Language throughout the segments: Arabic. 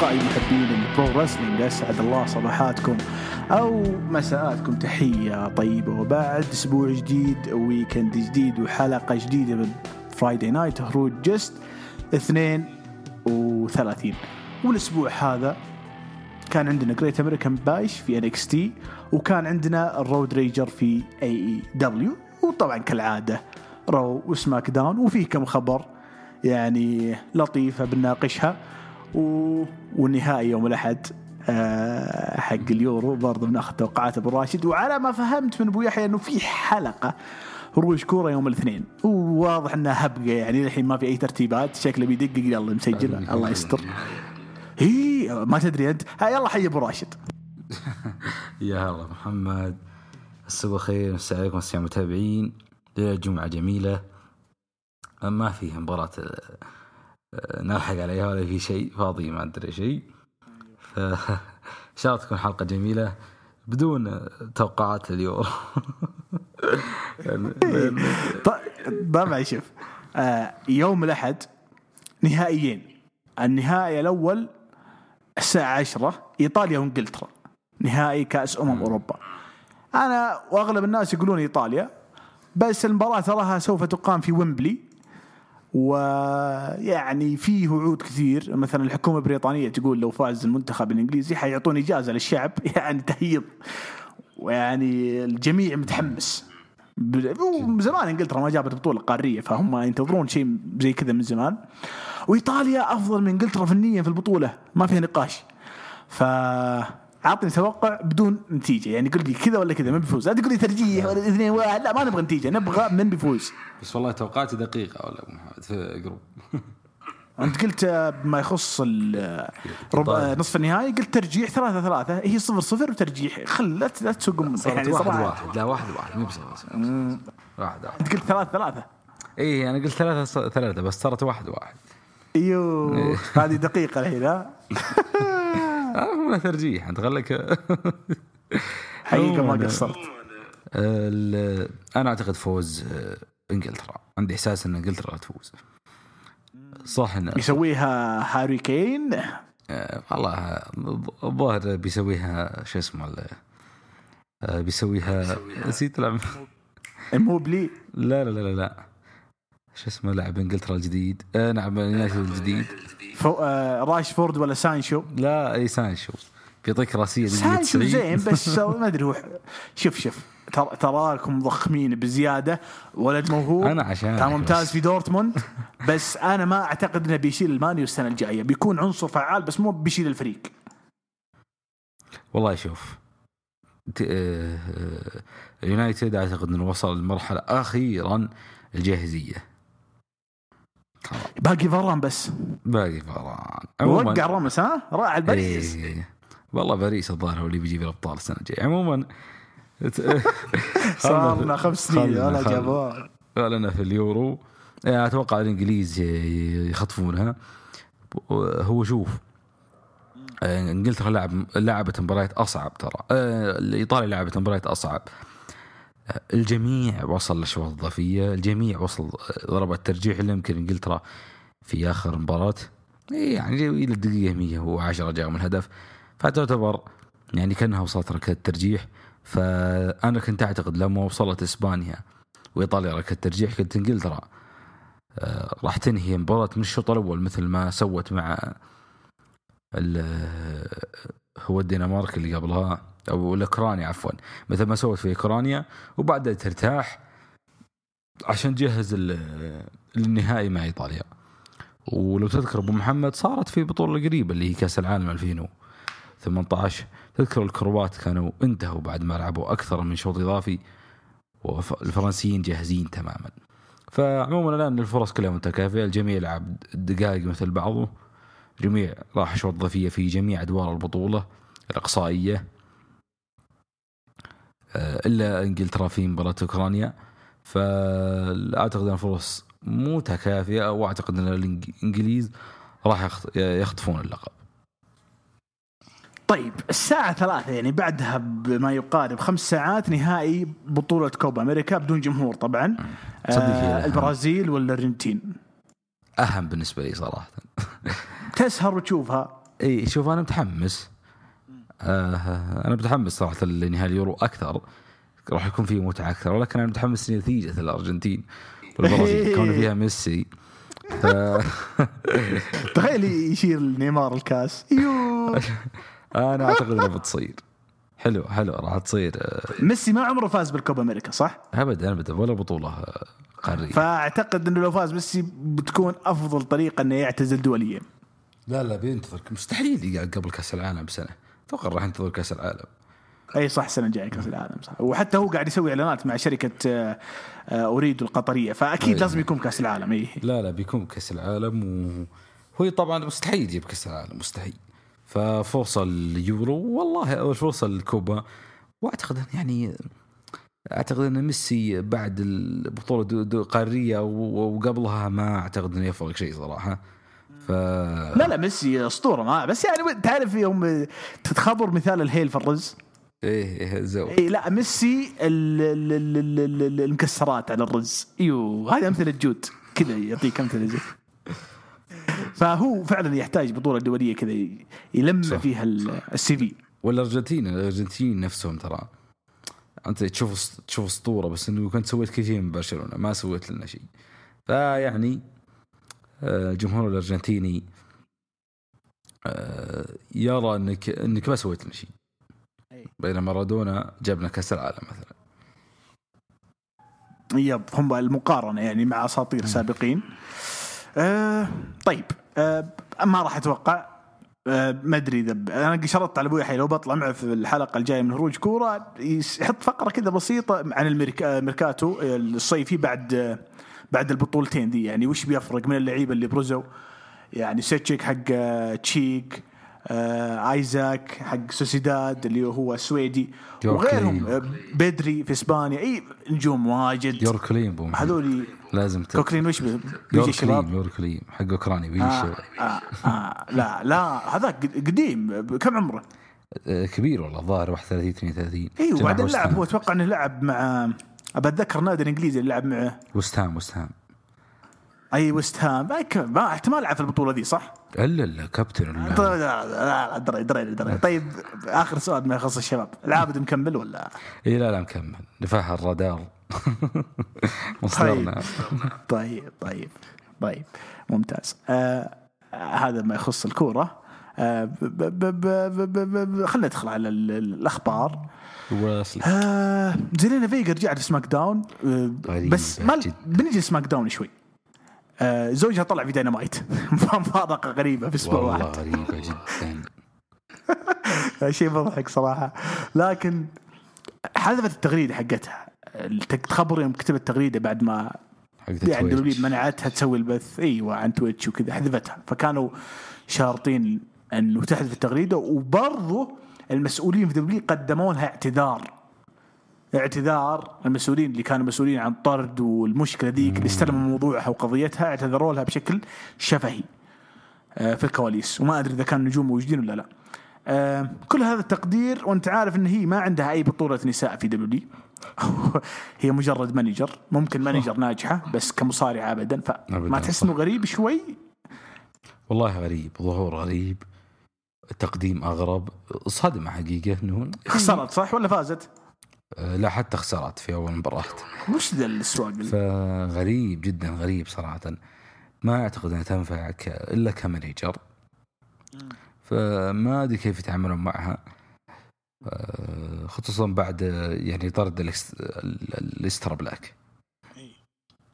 أصدقائي محبين ال pro wrestling أسعد الله صباحاتكم أو مساءاتكم. تحية طيبة. وبعد أسبوع جديد weekend جديد وحلقة جديدة من Friday Night هروج جست 32 والأسبوع هذا كان عندنا Great American Bash في NXT وكان عندنا ال Road Rager في AEW وطبعا كالعادة Raw و SmackDown وفيه كم خبر يعني لطيفة بنناقشها. و... والنهائي يوم الأحد آه، حق اليورو برضه بناخذ توقعات أبو راشد. وعلى ما فهمت من أبو يحيى إنه في حلقة روش كورة يوم الاثنين. وواضح إنها هبقة يعني الحين ما في أي ترتيبات. شكله بيدقق. يلا مسجل. الله يستر. هي ما تدري أنت. ها يلا حي أبو راشد. يا هلا محمد. السبوع خير مساء عليكم السلام متابعين ليلة جمعة جميلة. ما فيه مباراة آه، نلحق عليها ولا في شيء فاضي ما أدري شيء. ف إن شاء الله تكون حلقة جميلة بدون توقعات اليوم. ط- طبعا شوف آه، يوم الأحد نهائيين. النهائي الأول الساعة 10 إيطاليا وإنجلترا. نهائي كأس أمم أوروبا. أنا وأغلب الناس يقولون إيطاليا بس المباراة تراها سوف تقام في ويمبلي. ويعني فيه وعود كثير. مثلا الحكومة البريطانية تقول لو فاز المنتخب الإنجليزي حيعطون إجازة للشعب. يعني تهيض ويعني الجميع متحمس. زمان إنجلترا ما جابت بطولة قارية فهم ينتظرون شيء زي كذا من زمان. وإيطاليا أفضل من إنجلترا فنيا في البطولة. ما فيها نقاش. ف اعطني توقع بدون نتيجة. يعني قل لي كذا ولا كذا من بيفوز. لا تقول لي ترجيح ولا اثنين واحد لا ما نبغى نتيجة نبغى من بيفوز. بس والله توقعاتي دقيقة ولا محمد في جروب أنت قلت بما يخص ربع طيب. نصف النهائي قلت ترجيح ثلاثة ثلاثة هي صفر صفر وترجيح. خل لا تسوق يعني واحد. واحد. لا واحد واحد مو بصفر صفر. واحد واحد. أنت قلت ثلاثة ثلاثة. إي أنا قلت ثلاثة ثلاثة بس صارت واحد واحد. أيوه. هذه دقيقة الحين ها؟ آه مو ترجيح أنت خليك. حقيقة ما قصرت. أنا أعتقد فوز آه، إنجلترا. عندي إحساس إن إنجلترا تفوز. صح ان يسويها هاري كين؟ آه، والله الظاهر بيسويها شو اسمه ال- بيسويها نسيت العم- موبلي لا لا لا لا لا. شو اسمه لاعب إنجلترا الجديد. آه نعم يونايتد الجديد. راشفورد ولا سانشو لا إي سانشو بيعطيك راسية سانشو 90. زين بس ما أدري هو شوف شوف تر- تراكم مضخمين بزيادة. ولد موهوب. أنا عشانك كان ممتاز. في دورتموند. بس أنا ما أعتقد إنه بيشيل المانيو السنة الجاية. بيكون عنصر فعال بس مو بيشيل الفريق. والله شوف ت- آه، آه، اليونايتد أعتقد إنه وصل لمرحله أخيرا الجاهزية. باقي فاران بس. باقي فاران وقع رمس ها؟ راح الباريس إيه. والله باريس الظاهر هو اللي بيجيب الأبطال السنة الجاية. عموما صار لنا خمس سنين ولا. جابوها لنا في اليورو. آه، أتوقع الإنجليز يخطفونها هو شوف إنجلترا لعب لعبت مباريات أصعب ترى. ايطاليا لعبت مباريات أصعب. الجميع وصل للاشواط الإضافية الجميع وصل ضربات ترجيح الا يمكن إنجلترا في آخر مباراة. إيه، يعني إلى الدقيقة 110 جاء من الهدف فتعتبر يعني كأنها وصلت ركلة ترجيح فأنا كنت أعتقد لما وصلت إسبانيا وإيطاليا ركلة ترجيح كنت إنجلترا آه، راح تنهي المباراه من الشوط الأول مثل ما سوت مع هو الدنمارك اللي قبلها. أو الاوكرانيا عفوا. مثل ما سوت في اوكرانيا وبعدها ترتاح عشان تجهز للنهائي مع إيطاليا. ولو تذكر أبو محمد صارت في بطولة قريبة اللي هي كأس العالم 2018 تذكر الكروات كانوا انتهوا بعد ما لعبوا أكثر من شوط إضافي والفرنسيين جاهزين تماما. فعموما الآن الفرص كلها متكافئة. الجميع لعب دقائق مثل بعضه. جميع راح شوط إضافية في جميع أدوار البطولة الإقصائية. إلا إنجلترا في مباراة أوكرانيا. فأعتقد أن الفرص متكافئة وأعتقد أن الإنجليز راح يخط- يخطفون اللقب. طيب الساعة ثلاثة يعني بعدها بما يقارب خمس ساعات نهائي بطولة كوبا أمريكا بدون جمهور طبعا. آه. البرازيل والأرجنتين أهم بالنسبة لي صراحة. تسهر وتشوفها. إي شوف أنا متحمس. آه أنا متحمس صراحة لنهائي اليورو أكثر. راح يكون فيه متعة أكثر ولكن أنا متحمس لنتيجة الأرجنتين. والبرازيل كون فيها ميسي. ف... تخيل يشيل نيمار الكاس. يو. أنا أعتقد إنها بتصير. حلو حلو راح تصير. ميسي ما عمره فاز بالكوبا أمريكا صح؟ ابدا ابدا ولا بطولة قارية. فأعتقد إنه لو فاز ميسي بتكون أفضل طريقة إنه يعتزل دوليا. لا لا بينتظر مستحيل يقعد قبل كأس العالم بسنة. أتوقع راح ينتظر كأس العالم. أي صح السنة الجاية كأس العالم صح. وحتى هو قاعد يسوي إعلانات مع شركة آه، آه، اريد القطرية فأكيد. لازم يكون كأس العالم إي. لا لا بيكون كأس العالم وهو طبعا مستحيل يجيب كأس العالم مستحيل. ففرصة اليورو والله أو فرصة الكوبا وأعتقد يعني أعتقد إن ميسي بعد البطولة دو- دو- قاريه و- وقبلها ما أعتقد إنه يفرق شيء صراحة. ف لا لا ميسي أسطورة ما بس يعني تعرف يوم تتخبر مثال الهيل في الرز؟ إيه إيه زو اي لا ميسي ال- ال- ال- ال- ال- ال- المكسرات على الرز. إيوه هذه أمثلة جود كذا يعطيك أمثلة زي فهو فعلا يحتاج بطولة دولية كذا يلمع صح. فيها ال- CV. والارجنتين الأرجنتين نفسهم ترى. أنت تشوف تشوف أسطورة بس إنه كنت سويت كثير من برشلونة ما سويت لنا شيء. فيعني الجمهور الأرجنتيني آه، يرى انك إنك ما سويت لنا شيء. أي. بينما مارادونا جاب لنا كأس العالم مثلا. يب هم المقارنة يعني مع أساطير سابقين. آه طيب آه ما راح أتوقع. آه ما أدري إذا أنا شرطت على أبوي لو بطلع معه في الحلقة الجاية من هروج كورة يحط فقرة كذا بسيطة عن الميرك- آه، الميركاتو آه، الصيفي بعد آه، بعد البطولتين دي يعني وش بيفرق من اللعيبة اللي برزوا يعني سيتشيك حق آه، تشيك آه آيزاك حق سوسيداد اللي هو السويدي يورك وغيرهم. آه، بدري في إسبانيا أي نجوم واجد يوركليم هذول لازم. كوكلين وش يوركليم يوركليم حق أوكراني بيجي آه. آه آه لا لا هذاك قد- قديم كم عمره؟ آه، كبير والله الظاهر 31 32 أيوه جناح وبعدين لعب. هو أتوقع إنه لعب مع أبى أتذكر النادي الإنجليزي اللي لعب معه. وست هام وست هام أي ويست هام ما احتمال لعب في البطولة دي صح؟ الا لا كابتن طيب، لا لا دري دري دري. طيب آخر سؤال ما يخص الشباب. العابد مكمل ولا؟ اي لا لا مكمل. نفاح الرادار. مصدرنا طيب طيب طيب. ممتاز. آه هذا ما يخص الكورة. خلينا ندخل على ال- ال- الأخبار. آه زيلينا فيغا رجعت في سماك داون. آه بس ما. بنجي سماك داون شوي. آه زوجها طلع في دينامايت. مفارقة غريبة في أسبوع والله واحد. غريبة جدا. شيء مضحك صراحة. لكن حذفت التغريدة حقتها. تخبر يوم كتبت تغريده بعد ما يعني منعتها تسوي البث. إيوه عن تويتش وكذا حذفتها. فكانوا شارطين انه تحذف التغريدة وبرضه المسؤولين في دبليو قدموا لها اعتذار. اعتذار المسؤولين اللي كانوا مسؤولين عن طرد والمشكلة ذيك اللي استلموا موضوعها وقضيتها اعتذروا لها بشكل شفهي آه، في الكواليس. وما أدري إذا كان نجوم موجودين ولا لا. آه، كل هذا التقدير وأنت عارف إن هي ما عندها أي بطولة نساء في دبليو. هي مجرد manager ممكن manager ناجحة بس كمصارعة ابدا فما تحس. إنه غريب شوي؟ والله غريب ظهور غريب. التقديم أغرب. صدمة حقيقة انه خسرت صح ولا فازت؟ آه، لا حتى خسارات في أول مباراة. وش ذا السواق فغريب جدا غريب صراحة. ما أعتقد أنها تنفع ك... إلا ك manager فما أدري كيف يتعاملون معها. آه، خصوصا بعد يعني طرد أليستر بلاك.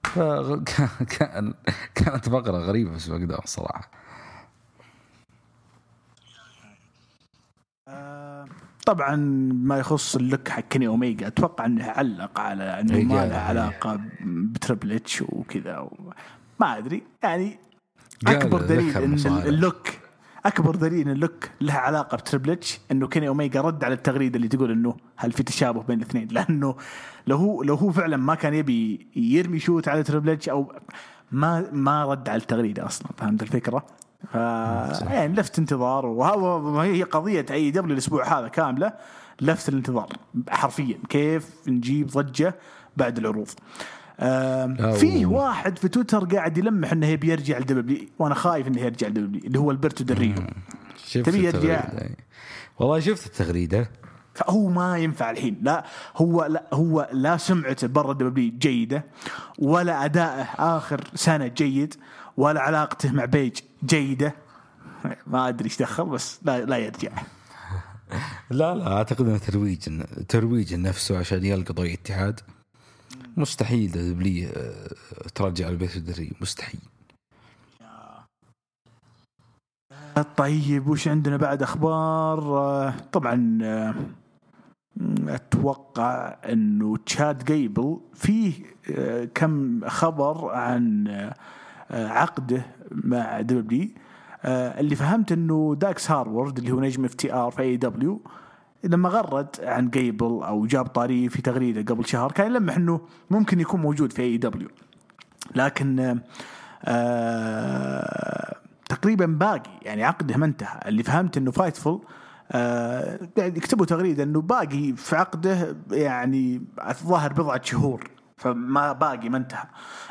فكان كانت فقرة غريبة في داون الصراحة طبعا ما يخص ال look حق كيني أوميجا. أتوقع إنه علق على إنه ما له علاقة بتربل إتش وكذا و... ما أدري. يعني أكبر دليل إن. ال look أكبر دليل إن ال look لها علاقة بتربل إتش إنه كيني أوميجا رد على التغريدة اللي تقول إنه هل في تشابه بين الاثنين؟ لأنه لو هو لو هو فعلا ما كان يبي يرمي shoot على تربل إتش أو ما ما رد على التغريدة أصلا. فهمت الفكرة؟ ف يعني لفت أنظار وهذا هي قضية AEW الأسبوع هذا كاملة لفت الأنظار حرفيا كيف نجيب ضجة بعد العروض. فيه و- واحد في تويتر قاعد يلمح إنه يبي يرجع لدبليو وأنا خايف إنه يرجع لدبليو اللي هو البرتو ديل ريو شفت تبي يرجع. والله شفت التغريدة. فهو ما ينفع الحين لا هو لا هو لا سمعته برا الدبليو جيدة ولا أداءه آخر سنة جيد ولا علاقته مع بيج جيدة. ما أدري إيش دخل بس لا لا يرجع. لا لا أعتقد إنه ترويج ترويج لنفسه عشان يلقى ضوء اتحاد مستحيل W آه، ترجع البرتو دل ريو. مستحيل. طيب وش عندنا بعد أخبار؟ طبعا آه، أتوقع إنه تشاد جيبل فيه آه، كم خبر عن عقده مع W اللي فهمت إنه داكس هارورد اللي هو نجم FTR في AEW لما غرد عن جيبل أو جاب طاريه في تغريدة قبل شهر كان يلمح إنه ممكن يكون موجود في AEW لكن آه، آه تقريبا باقي يعني عقده ما انتهى. اللي فهمت إنه Fightful آه قاعد يكتبوا تغريدة إنه باقي في عقده يعني الظاهر بضعة شهور. فما باقي ما انتهى.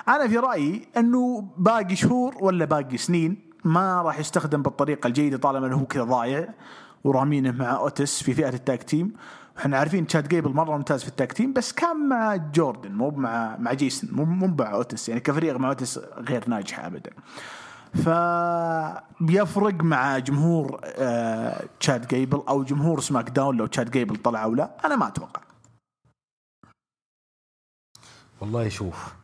أنا في رأيي إنه باقي شهور ولا باقي سنين ما راح يستخدم بالطريقة الجيدة طالما إنه هو كذا ضايع ورامينه مع أوتس في فئة ال tag team. إحنا عارفين تشاد جيبل مرة ممتاز في ال tag team بس كان مع جوردن مو مع مع جيسون مو مو مع أوتس يعني كفريق مع أوتس غير ناجحة ابدا. فبيفرق مع جمهور آه تشاد جيبل أو جمهور سماك داون لو تشاد جيبل طلع أو لا أنا ما أتوقع. والله شوف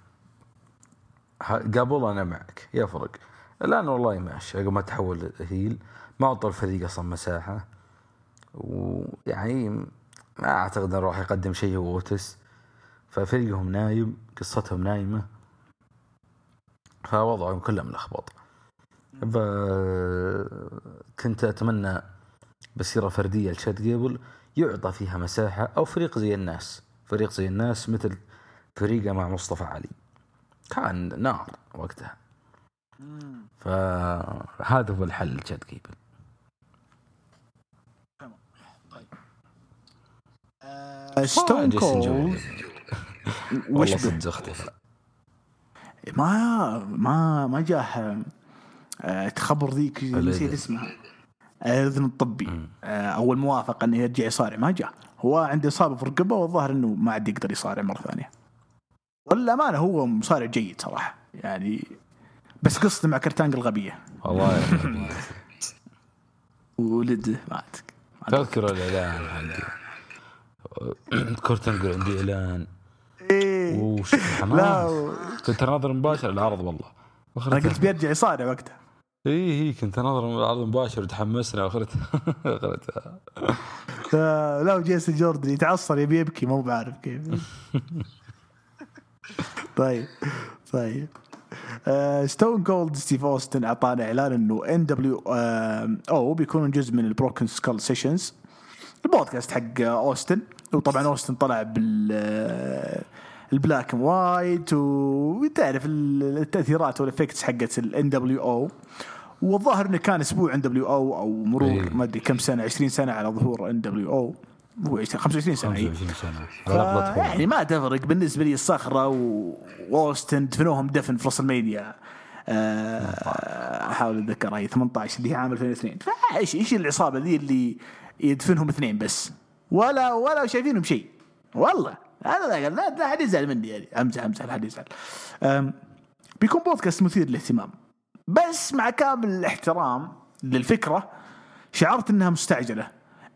قبل أنا معك يفرق الآن والله ماشي عقب ما تحول heel ما اعطى الفريق أصلا مساحة. ويعني ما أعتقد انه راح يقدم شيء هو اوتس ففريقهم نايم قصتهم نايمة. فوضعهم كله ملخبط كنت أتمنى بسيرة فردية لشاد جيبل يعطى فيها مساحة أو فريق زي الناس. فريق زي الناس مثل فريقه مع مصطفى علي. كان نار وقتها. فهذا هو الحل لشاد جيبل ستون كولد. وش؟ صدق ما ما ما جاه تخبر ذيك. نسيت اسمها. الإذن الطبي. آه، أو الموافقه إنه يرجع يصارع. ما جاء. هو عنده إصابة في رقبه والظاهر إنه ما عاد يقدر يصارع مرة ثانية. والأمانة هو مصارع جيد صراحة. يعني بس قصته مع كرتانج الغبية. والله يعني ولده مات تذكر الإعلان حقي كورتن عندي إعلان. إيه. وش حماس لا. كنت أناظر مباشر العرض والله. أنا قلت بيرجع يصارع وقتها. اي اي كنت أناظر العرض مباشر وتحمسنا واخرتها اخرتها لا لا جيسون جوردن يتعصر يبي يبكي مو بعرف كيف. طيب طيب. آه ستون كولد ستيف اوستن أعطانا إعلان إنه NWO بيكونون جزء من ال Broken Skull Sessions البودكاست حق اوستن وطبعا اوستن طلع بال آه، ال black and white وتعرف ال- التأثيرات وال effects حقت ال NWO والظاهر إنه كان أسبوع NWO أو مرور إيه. ما أدري كم سنة 20 سنة على ظهور NWO 25 سنة إيه. 25 سنة. ف- على لحظة يعني ما تفرق بالنسبة لي الصخرة وأوستن دفنوهم دفن في WrestleMania آه، أحاول أتذكر هي 18 اللي هي عام 2002 فإيش إيش العصابة ذي اللي يدفنهم اثنين بس؟ ولا ولا شايفينهم شيء. والله هذا لا لا حد يزعل مني يعني. أمزح أمزح لا حد يزعل. بيكون بودكاست مثير للاهتمام. بس مع كامل الاحترام للفكرة شعرت إنها مستعجلة.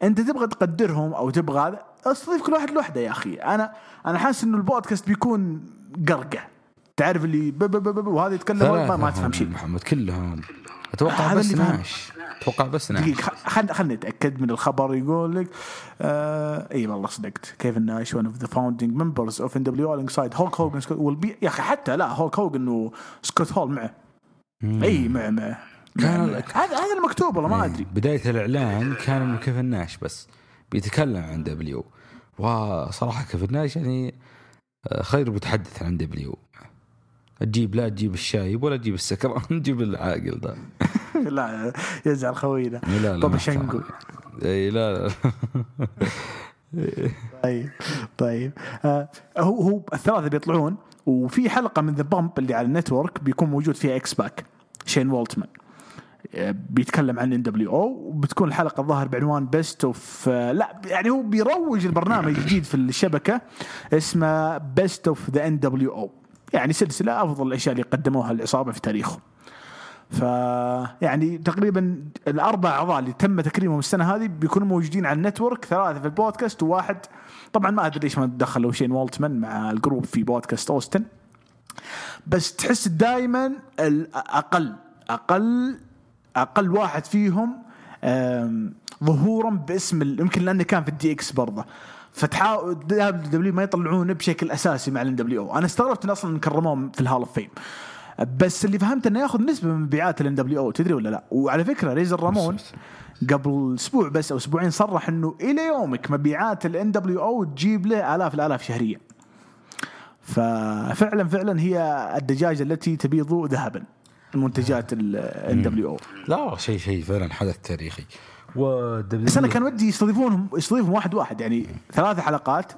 أنت تبغى تقدرهم أو تبغى هذا أستضيف كل واحد لوحده يا أخي. أنا أنا حاسس إنه البودكاست بيكون قرقة. تعرف اللي وهذا يتكلم ما, ما تفهم شيء. محمد كلهم. أتوقع بس اللي فهم. ناش أتوقع بس ناش دقيقة خلنا خلنا نتأكد من الخبر يقول لك. آه إي والله صدقت. كيفن نايش of the founding members of NWO alongside Hulk Hogan. Scott will be يا أخي حتى لا هولك هوجن وسكوت هول معه. إي معه معه. كان- معه. هذا هذا المكتوب والله ما أدري. بداية الإعلان كان إنه كيفن ناش بس. بيتكلم عن W. وصراحة كيفن ناش يعني آه، خير متحدث عن W. تجيب لا تجيب الشايب ولا تجيب السكران تجيب العاقل ذا لا يزعل خوينا. طب شنقو. اي لا لا. طيب طيب. آه هو هو الثلاثة بيطلعون وفي حلقة من The Bump اللي على ال network بيكون موجود فيها X-Pac شين وولتمان آه، بيتكلم عن NWO وبتكون الحلقة الظاهر بعنوان Best of لا يعني هو بيروج البرنامج الجديد في الشبكة اسمه Best of the NWO. يعني سلسلة أفضل الأشياء اللي قدموها العصابه في تاريخهم ف يعني تقريبا الأربع أعضاء اللي تم تكريمهم السنة هذه بيكونوا موجودين على ال network ثلاثة في البودكاست وواحد. طبعا ما أدري ليش ما دخلوا شين والتمان مع ال group في بودكاست أوستن. بس تحس دائما الأقل أقل أقل واحد فيهم ظهورا باسم يمكن لأنه كان في ال DX برضه. فتحاول W ما يطلعونه بشكل أساسي مع ال NW أنا استغربت إن أصلا كرموهم في ال Hall of Fame بس اللي فهمت إنه يأخذ نسبة من مبيعات ال NWO تدري ولا لا؟ وعلى فكرة ريزر رامون قبل أسبوع بس أو أسبوعين صرح إنه إلى يومك مبيعات ال NWO تجيب له آلاف الآلاف شهريا ففعلا فعلا هي الدجاجة التي تبيض ذهبا. المنتجات ال NWO. لا شيء شيء فعلا حدث تاريخي. و بس أنا كان ودي يستضيفونهم يستضيفهم واحد واحد يعني ثلاث حلقات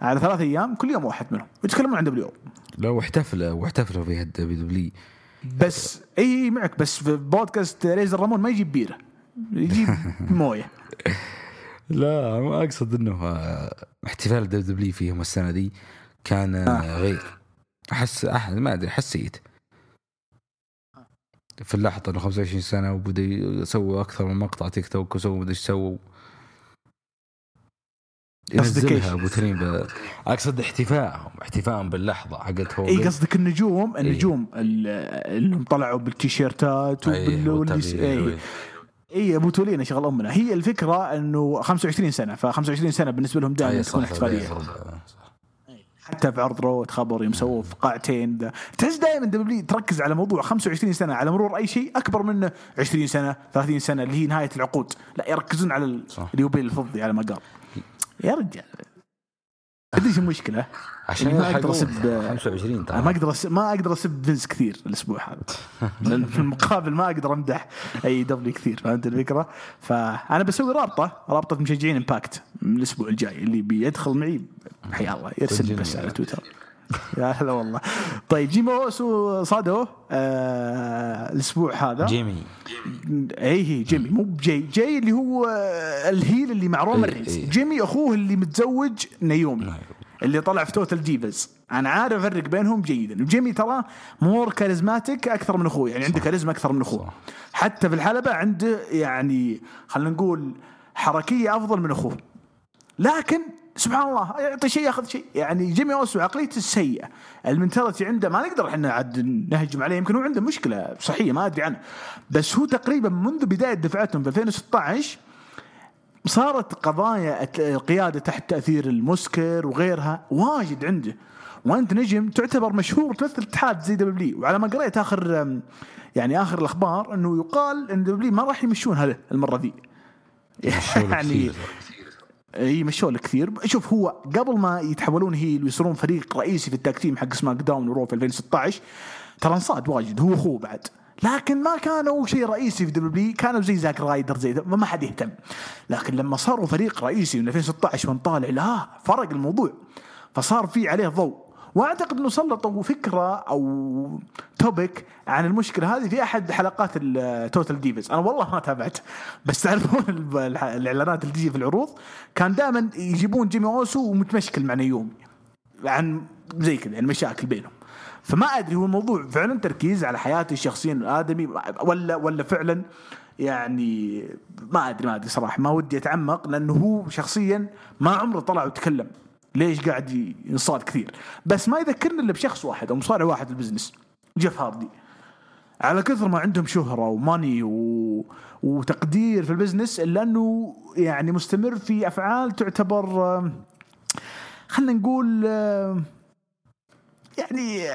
على ثلاث أيام كل يوم واحد منهم يتكلمون عن W لو احتفلوا واحتفلوا في ال WW بس أي معك بس في بودكاست ريزر رامون ما يجيب بيرة يجيب موية. لا ما أقصد إنه آه، احتفال ال WW فيهم السنة دي كان آه. آه. غير. احس احد ما أدري حسيت. في اللحظة إنه 25 سنة وبدا يسووا أكثر من مقطع تيك توك وسووا مدري إيش سووا؟ ينزلها أبو تريم أقصد احتفائهم احتفائهم باللحظة حقت هو إي قصدك النجوم؟ النجوم ال- اللي طلعوا بالتيشيرتات وبال واللي- إي. إي. أبو تولينا شغل أمنا. هي الفكرة إنه 25 سنة ف 25 سنة بالنسبة لهم دائما تكون احتفالية. حتى في عرض Raw تخبر يوم سووه في قاعتين ده. تحس دائما دبليو تركز على موضوع 25 سنة على مرور أي شيء أكبر منه 20 سنة 30 سنة اللي هي نهاية العقود لا يركزون على. اليوبيل الفضي على ما قال يا رجال تدري إيش المشكلة؟ عشان اللي ما أقدر. اسب 25 أنا ما أقدر أسب ما أقدر أسب فينس كثير الأسبوع هذا لأن في المقابل ما أقدر أمدح أي دبليو كثير فهمت الفكرة؟ فأنا بسوي رابطة رابطة مشجعين Impact من الأسبوع الجاي اللي بيدخل معي حيا الله يرسل بس على تويتر يا هلا والله. طيب جيمي اوسو صادوه آه الأسبوع هذا. جيمي. اي هي جيمي. مو بجي. جي اللي هو آه، ال heel اللي مع رومان إيه، رينز. إيه. جيمي أخوه اللي متزوج نيومي اللي طلع في Total Divas أنا عارف أفرق بينهم جيدا. وجيمي ترى more charismatic أكثر من أخوه. يعني عنده كاريزما أكثر من أخوه. حتى في الحلبة عنده يعني خلينا نقول حركية أفضل من أخوه. لكن سبحان الله. يعطي شيء ياخذ شيء. يعني جيمي اوسو عقليته السيئة. ال mentality عنده ما نقدر إحنا عاد نهجم عليه. يمكن هو عنده مشكلة صحية ما أدري عنها بس هو تقريبا منذ بداية دفعتهم في 2016 صارت قضايا القيادة تحت تأثير المسكر وغيرها واجد عنده. وأنت نجم تعتبر مشهور تمثل اتحاد زي دبليو. وعلى ما قريت آخر يعني آخر الأخبار إنه يقال إن دبليو ما راح يمشونها المرة ذي. يعني اي مشوا له كثير. شوف هو قبل ما يتحولون heel ويصيرون فريق رئيسي في ال tag team حق SmackDown و Raw في 2016 ترى انصاد واجد هو أخوه بعد. لكن ما كانوا شيء رئيسي في دبليو كانوا زي زاك رايدر زي ما حد يهتم. لكن لما صاروا فريق رئيسي من 2016 وانت طالع لا فرق الموضوع. فصار في عليه ضوء. وأعتقد إنه سلطوا فكرة أو topic عن المشكلة هذه في أحد حلقات ال Total Divas أنا والله ما تابعت بس تعرفون الإعلانات اللي تجي في العروض. كان دائما يجيبون جيمي أوسو ومتمشكل مع نيومي عن زي كذا يعني مشاكل بينهم. فما أدري هو الموضوع فعلا تركيز على حياته الشخصيه الآدمي ولا ولا فعلا يعني ما أدري ما أدري صراحة. ما ودي أتعمق لأنه هو شخصيا ما عمره طلع وتكلم. ليش قاعد ينصاد كثير. بس ما يذكرني إلا بشخص واحد أو مصارع واحد ال business جيف هاردي. على كثر ما عندهم شهرة و money و... وتقدير في ال business إلا أنه يعني مستمر في أفعال تعتبر خلينا نقول يعني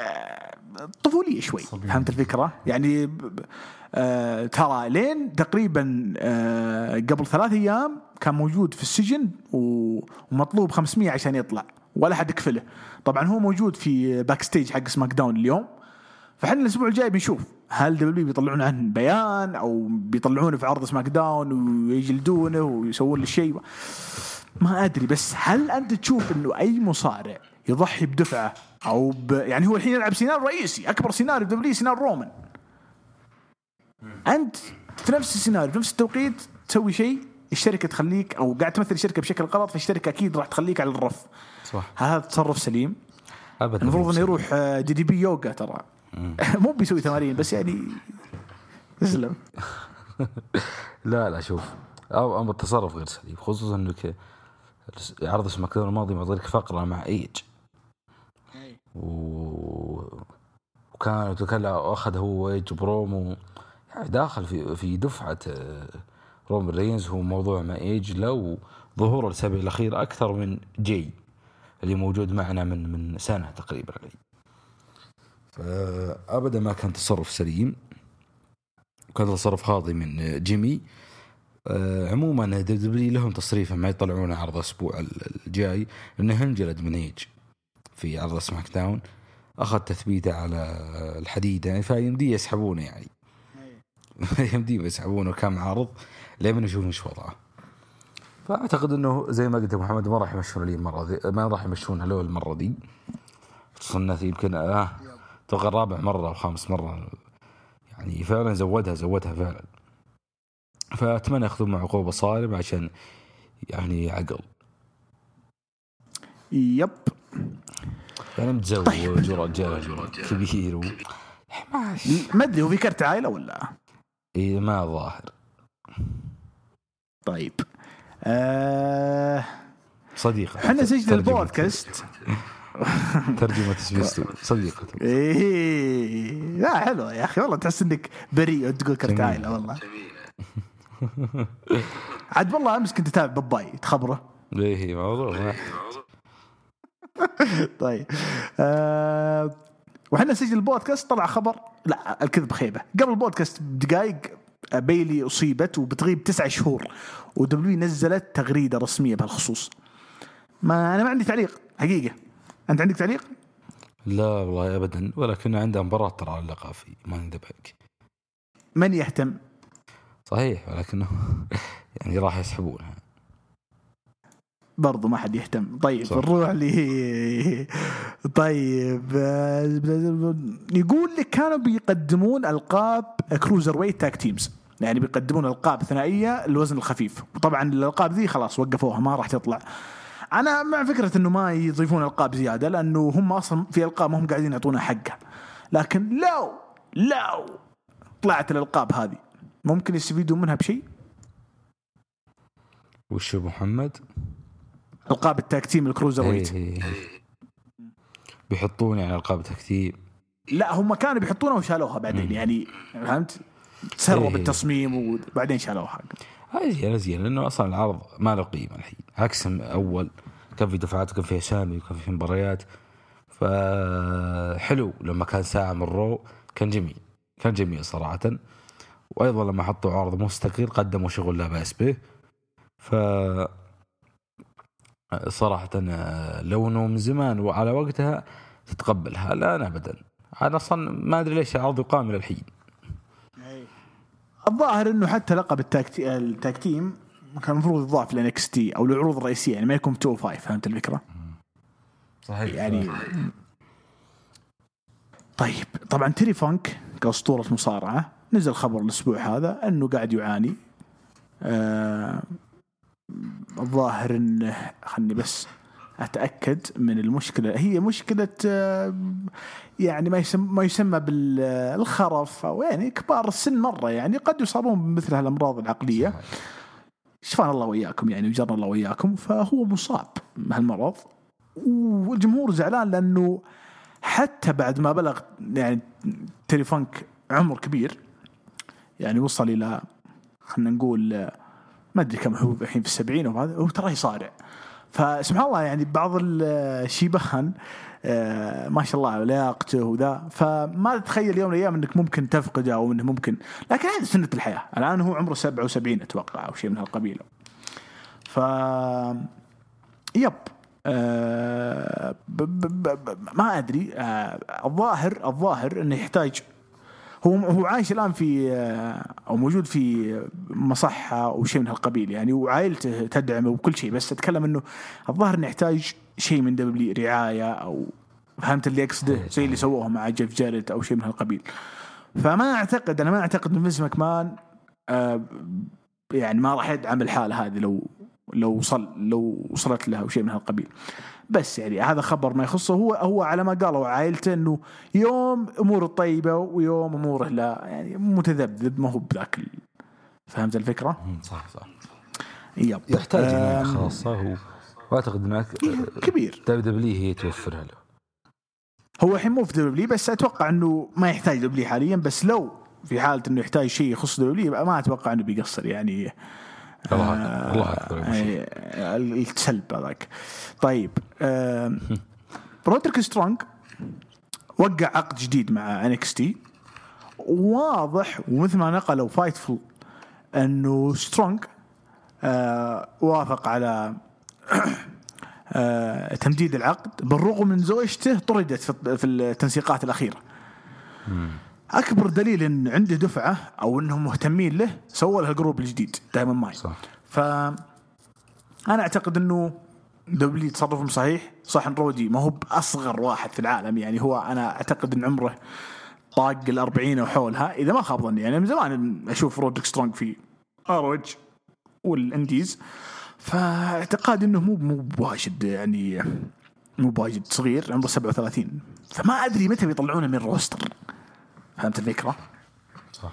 طفولية شوي. فهمت الفكرة؟ يعني آه ترى لين تقريبا آه قبل ثلاث أيام كان موجود في السجن ومطلوب 500 عشان يطلع. ولا حد كفله طبعا هو موجود في backstage حق SmackDown اليوم. فاحنا الأسبوع الجاي بنشوف هل دبليو بيطلعون عنه بيان أو بيطلعونه في عرض SmackDown ويجلدونه ويسوون له شيء. ما أدري بس هل أنت تشوف إنه أي مصارع يضحي بدفعه؟ أو ب... يعني هو الحين يلعب سيناريو رئيسي أكبر سيناريو دبليو سيناريو رومان. أنت في نفس السيناريو في نفس التوقيت تسوي شيء الشركة تخليك أو قاعد تمثل الشركة بشكل غلط فالشركة أكيد راح تخليك على الرف. صح. هذا تصرف سليم. ابدا. المفروض إنه يروح آه، DDP Yoga ترى. مو بيسوي تمارين بس يعني اسلم لا لا شوف. أو أمر التصرف غير سليم خصوصا إنك عرض SmackDown الماضي معطيك فقرة مع إيج. و... وكان وكان أخذ هو إيج برومو. داخل في في دفعة آه، رومان رينز. هو موضوع مع إيج لو ظهور الاسابيع الاخيره أكثر من جي اللي موجود معنا من من سنة تقريبا. فابدا ما كان تصرف سليم. وكان تصرف خاطئ من جيمي. آه، عموما دبليو لهم تصريفه ما يطلعون عرض الأسبوع الجاي لأنه انجلد من إيج في عرض SmackDown. أخذ تثبيته على الحديد يعني فيمديه يسحبونه يعني. يمديه يسحبونه كم عرض لين نشوف إيش وضعه. فأعتقد إنه زي ما قلت محمد ما راح يمشون لي المرة ذي ما راح يمشون له المرة دي خصوصا انه يمكن آه أتوقع رابع مرة أو خامس مرة. يعني فعلا زودها زودها فعلا. فأتمنى يأخذون معه عقوبة صارمة عشان يعني عقل. يب. يعني متزوج طيب. ورجال كبير و... ما أدري هو في كرت عائلة ولا؟ إيه ما ظاهر. طيب. آه صديقة إحنا سجل البودكاست. ترجمة سبيستو صديقته إيه لا حلو يا أخي والله تحس إنك بريء وتقول كرت. عائلة والله. عاد والله أمس كنت أتابع باباي تخبره. إيه موضوع طيب. آه وحنا نسجل البودكاست طلع خبر. لا الكذب خيبة. قبل البودكاست بدقائق بيلي أصيبت وبتغيب تسعة شهور. ودبليو نزلت تغريدة رسمية بهالخصوص. ما أنا ما عندي تعليق. حقيقة. أنت عندك تعليق؟ لا والله ابدا. ولكن عنده مباراة ترى على اللقاء في ما ندبك من يهتم؟ صحيح ولكنه يعني راح يسحبونها. برضو ما حد يهتم. طيب صح. نروح ل طيب يقول لك كانوا بيقدمون ألقاب cruiserweight tag teams يعني بيقدمون ألقاب ثنائية الوزن الخفيف. وطبعا الألقاب ذي خلاص وقفوها ما راح تطلع. أنا مع فكرة إنه ما يضيفون ألقاب زيادة لأنه هم أصلا في ألقاب ما هم قاعدين يعطونها حقها. لكن لو لو طلعت الألقاب هذه ممكن يستفيدون منها بشيء؟ وش أبو محمد؟ ألقاب ال tag team ال cruiserweight. إيه. بيحطون يعني ألقاب tag team لا هم كانوا بيحطونها وشالوها بعدين يعني فهمت؟ إيه. بالتصميم وبعدين شالوها. هذه زين زين لأنه أصلا العرض ما له قيمة الحين. عكس أول كان في دفعات وكان في أسامي وكان في مباريات. فحلو لما كان ساعة من Raw كان جميل كان جميل صراحة. وأيضا لما حطوا عرض مستقل قدموا شغل لا بأس به. ف صراحة آه، لو انه من زمان وعلى وقتها تتقبلها. الآن ابدا. أنا أصلا ما أدري ليش العرض يقام إلى الحين الظاهر إنه حتى لقب ال tag تي- ال tag team كان المفروض يضاف ل NXT أو العروض الرئيسية يعني ما يكون 205 فهمت الفكرة؟ صحيح يعني طيب طبعا تيري فانك كاسطوره مصارعة. نزل خبر الأسبوع هذا إنه قاعد يعاني. آه الظاهر انه خلني بس أتأكد من المشكلة. هي مشكلة آه يعني ما يسمى ما يسمى بالخرف أو يعني كبار السن مرة يعني قد يصابون بمثل هالأمراض العقلية. شفانا الله وياكم يعني وجرنا الله وياكم فهو مصاب بهالمرض. والجمهور زعلان لأنه حتى بعد ما بلغ يعني تيري فانك عمر كبير يعني وصل إلى خلينا نقول ما أدري كم هو الحين في السبعين وهذا هو ترى يصارع فسبحان الله يعني بعض الشيبان آه، ما شاء الله لياقته وذا. فما تتخيل يوم من الأيام إنك ممكن تفقده أو إنه ممكن. لكن هذه سنة الحياة. الآن هو عمره 77 أتوقع أو شيء من هالقبيلة. ف yep. آه ما أدري. آه الظاهر الظاهر إنه يحتاج هو هو عايش الآن في آه، أو موجود في مصحة أو شيء من هالقبيل يعني وعائلته تدعمه وكل شيء بس أتكلم إنه الظاهر إنه يحتاج شيء من W رعاية أو فهمت اللي اقصده زي اللي سووه مع جيف جاريت أو شيء من هالقبيل. فما أعتقد أنا ما أعتقد إن فينس ماكمان آه يعني ما راح يدعم الحالة هذه لو لو وصل لو وصلت له أو شيء من هالقبيل. بس يعني هذا خبر ما يخصه هو هو على ما قالوا عائلته إنه يوم أموره طيبة ويوم أموره لا يعني متذبذب ما هو بذاك فهمت الفكرة؟ صح صح. yep. يحتاج خاصة هو. وأعتقد انك كبير. WW هي توفرها له. هو الحين مو في WWE بس أتوقع إنه ما يحتاج WWE حاليا بس لو في حالة إنه يحتاج شيء يخص WWE ما أتوقع إنه بيقصر يعني الله أكبر الله أكبر. آه، السلب هذاك. طيب آم، رودريك سترونج وقع عقد جديد مع NXT واضح ومثل ما نقلوا Fightful أنه سترونج آه وافق على آه تمديد العقد بالرغم من زوجته طردت في- في التنسيقات الأخيرة. أكبر دليل إن عنده دفعة أو إنهم مهتمين له سووا له ال group الجديد دائما ماي صح. ف أنا أعتقد إنه WWE تصرفهم صحيح. صح إن رودي ما هو بأصغر واحد في العالم يعني هو أنا أعتقد إن عمره طاق ال 40 أو حولها إذا ما خاب ظني. يعني من زمان أشوف رودريك سترونج في ROH وال indies. فاعتقادي إنه مو مو بواجد يعني مو بواجد صغير عمره 37 فما أدري متى بيطلعونه من ال roster. فهمت الفكرة؟ صح.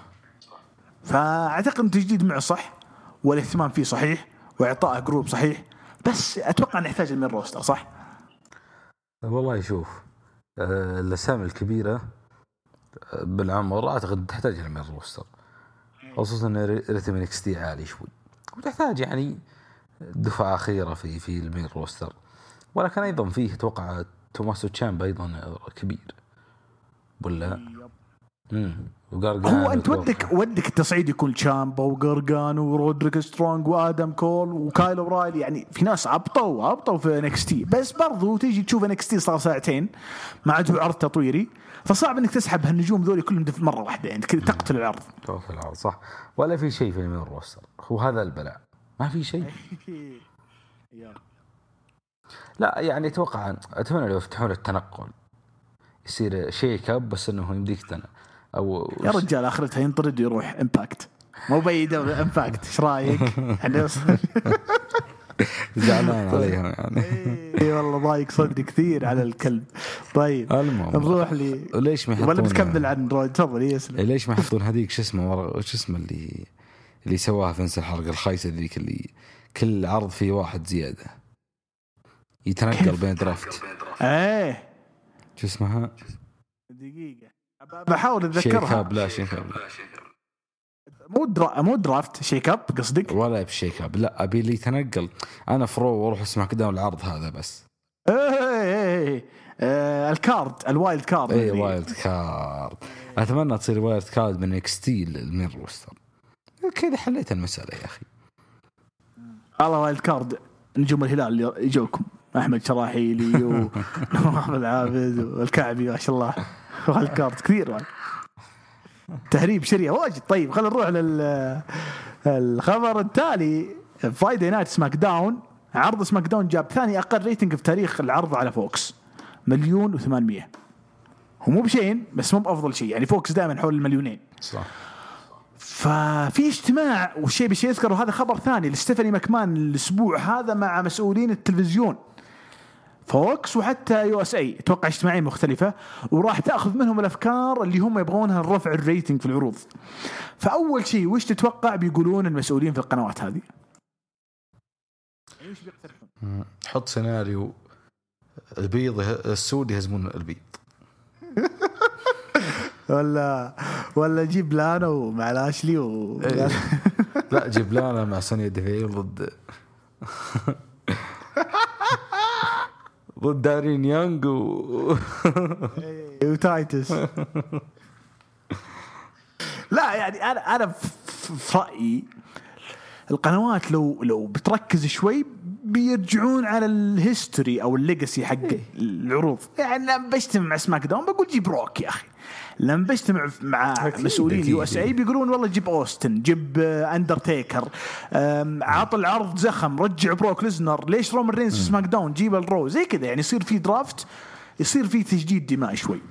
فأعتقد ان تجديد معه صح والاهتمام فيه صحيح وإعطائه group صحيح بس أتوقع إنه يحتاج من roster صح؟ والله شوف آه، الأسامي الكبيرة آه، بالعمر أعتقد تحتاج من الروستر خصوصا إن ري- ريتم إكس تي عالي شوي. وتحتاج يعني دفعة أخيرة في في ال main roster ولكن أيضا فيه أتوقع توماسو تشامبا أيضا كبير. ولا؟ وقارقانو أنت ودك ودك التصعيد يكون تشامبا وجرجان ورودريك سترونج وآدم كول وكايل اورايلي يعني في ناس عبطوا عبطوا في NXT. بس برضو تيجي تشوف NXT صار ساعتين ما عاد عرض تطويري فصعب إنك تسحب هالنجوم ذولي كلهم دف- مرة واحدة. يعني كذا تقتل العرض. توفي العرض صح. ولا في شيء في المين روستر. هو هذا البلاء. ما في شيء. لا يعني أتوقع أتمنى لو يفتحون التنقل. يصير شيك أب بس إنه يمديك تن أو يا رجال اخرتها ينطرد ويروح امباكت مو باي دوله امباكت إيش رأيك؟ إحنا زعلان عليهم يعني. اي والله ضايق صدري كثير على الكلب. طيب المهم. نروح لي ليش ما يحطون ولا بتكمل عن رويد تفضل يسلم ليش ما يحطون هذيك شو اسمه ورا شو اسمه اللي اللي سواها في نفس الحلقة الخايسة ذيك اللي كل عرض فيه واحد زيادة. يتنقل؟ بين درافت. إيه. شو اسمها؟ دقيقة. بحاول شيك أتذكرها. اب لا شيك اب لا. مو درا... مو درافت شيك اب قصدك؟ ولا بشيك اب لا أبي اللي يتنقل أنا فرو وأروح اسمع كذا العرض هذا بس. إيه إيه إيه آه ال card ال wild card اي wild card. أتمنى تصير wild card من NXT ال main roster. كذا حليت المسألة يا أخي. الله wild card نجوم الهلال اللي يجوكم. أحمد شراحيلي وأحمد عابد والكعبي ما شاء الله. wild card كثير. تهريب شريه واجد. طيب خلينا نروح لل الخبر التالي. Friday Night SmackDown عرض SmackDown جاب ثاني أقل rating في تاريخ العرض على Fox مليون و800 هو مو بشيء بس مو بأفضل شيء. يعني Fox دائما حول المليونين. صح. ففي اجتماع والشيء بشيء يذكر وهذا خبر ثاني لستيفاني ماكمان الأسبوع هذا مع مسؤولين التلفزيون. Fox وحتى USA أتوقع اجتماعين مختلفة وراح تأخذ منهم الأفكار اللي هم يبغونها لرفع ال rating في العروض. فأول شيء وش تتوقع بيقولون المسؤولين في القنوات هذه؟ حط سيناريو. البيض السود يهزمون البيض. ولا ولا جيب لانا مع لاشلي و... إيه. لا جيب لانا مع سونيا ديفيل ضد. ضد دارين يانج و وتايتس. لا يعني أنا أنا في- رأيي القنوات لو لو بتركز شوي بيرجعون على ال history أو ال legacy حق العروض. يعني لما بجتمع مع SmackDown بقول جيب روك يا أخي. لما بجتمع مع مسؤولين. USA بيقولون والله جيب أوستن جيب أندرتيكر آم، عط العرض زخم رجع بروك ليزنر ليش رومان رينز في سماك داون؟ جيب ال Raw زي كذا. يعني يصير في draft يصير في تجديد دماء شوي.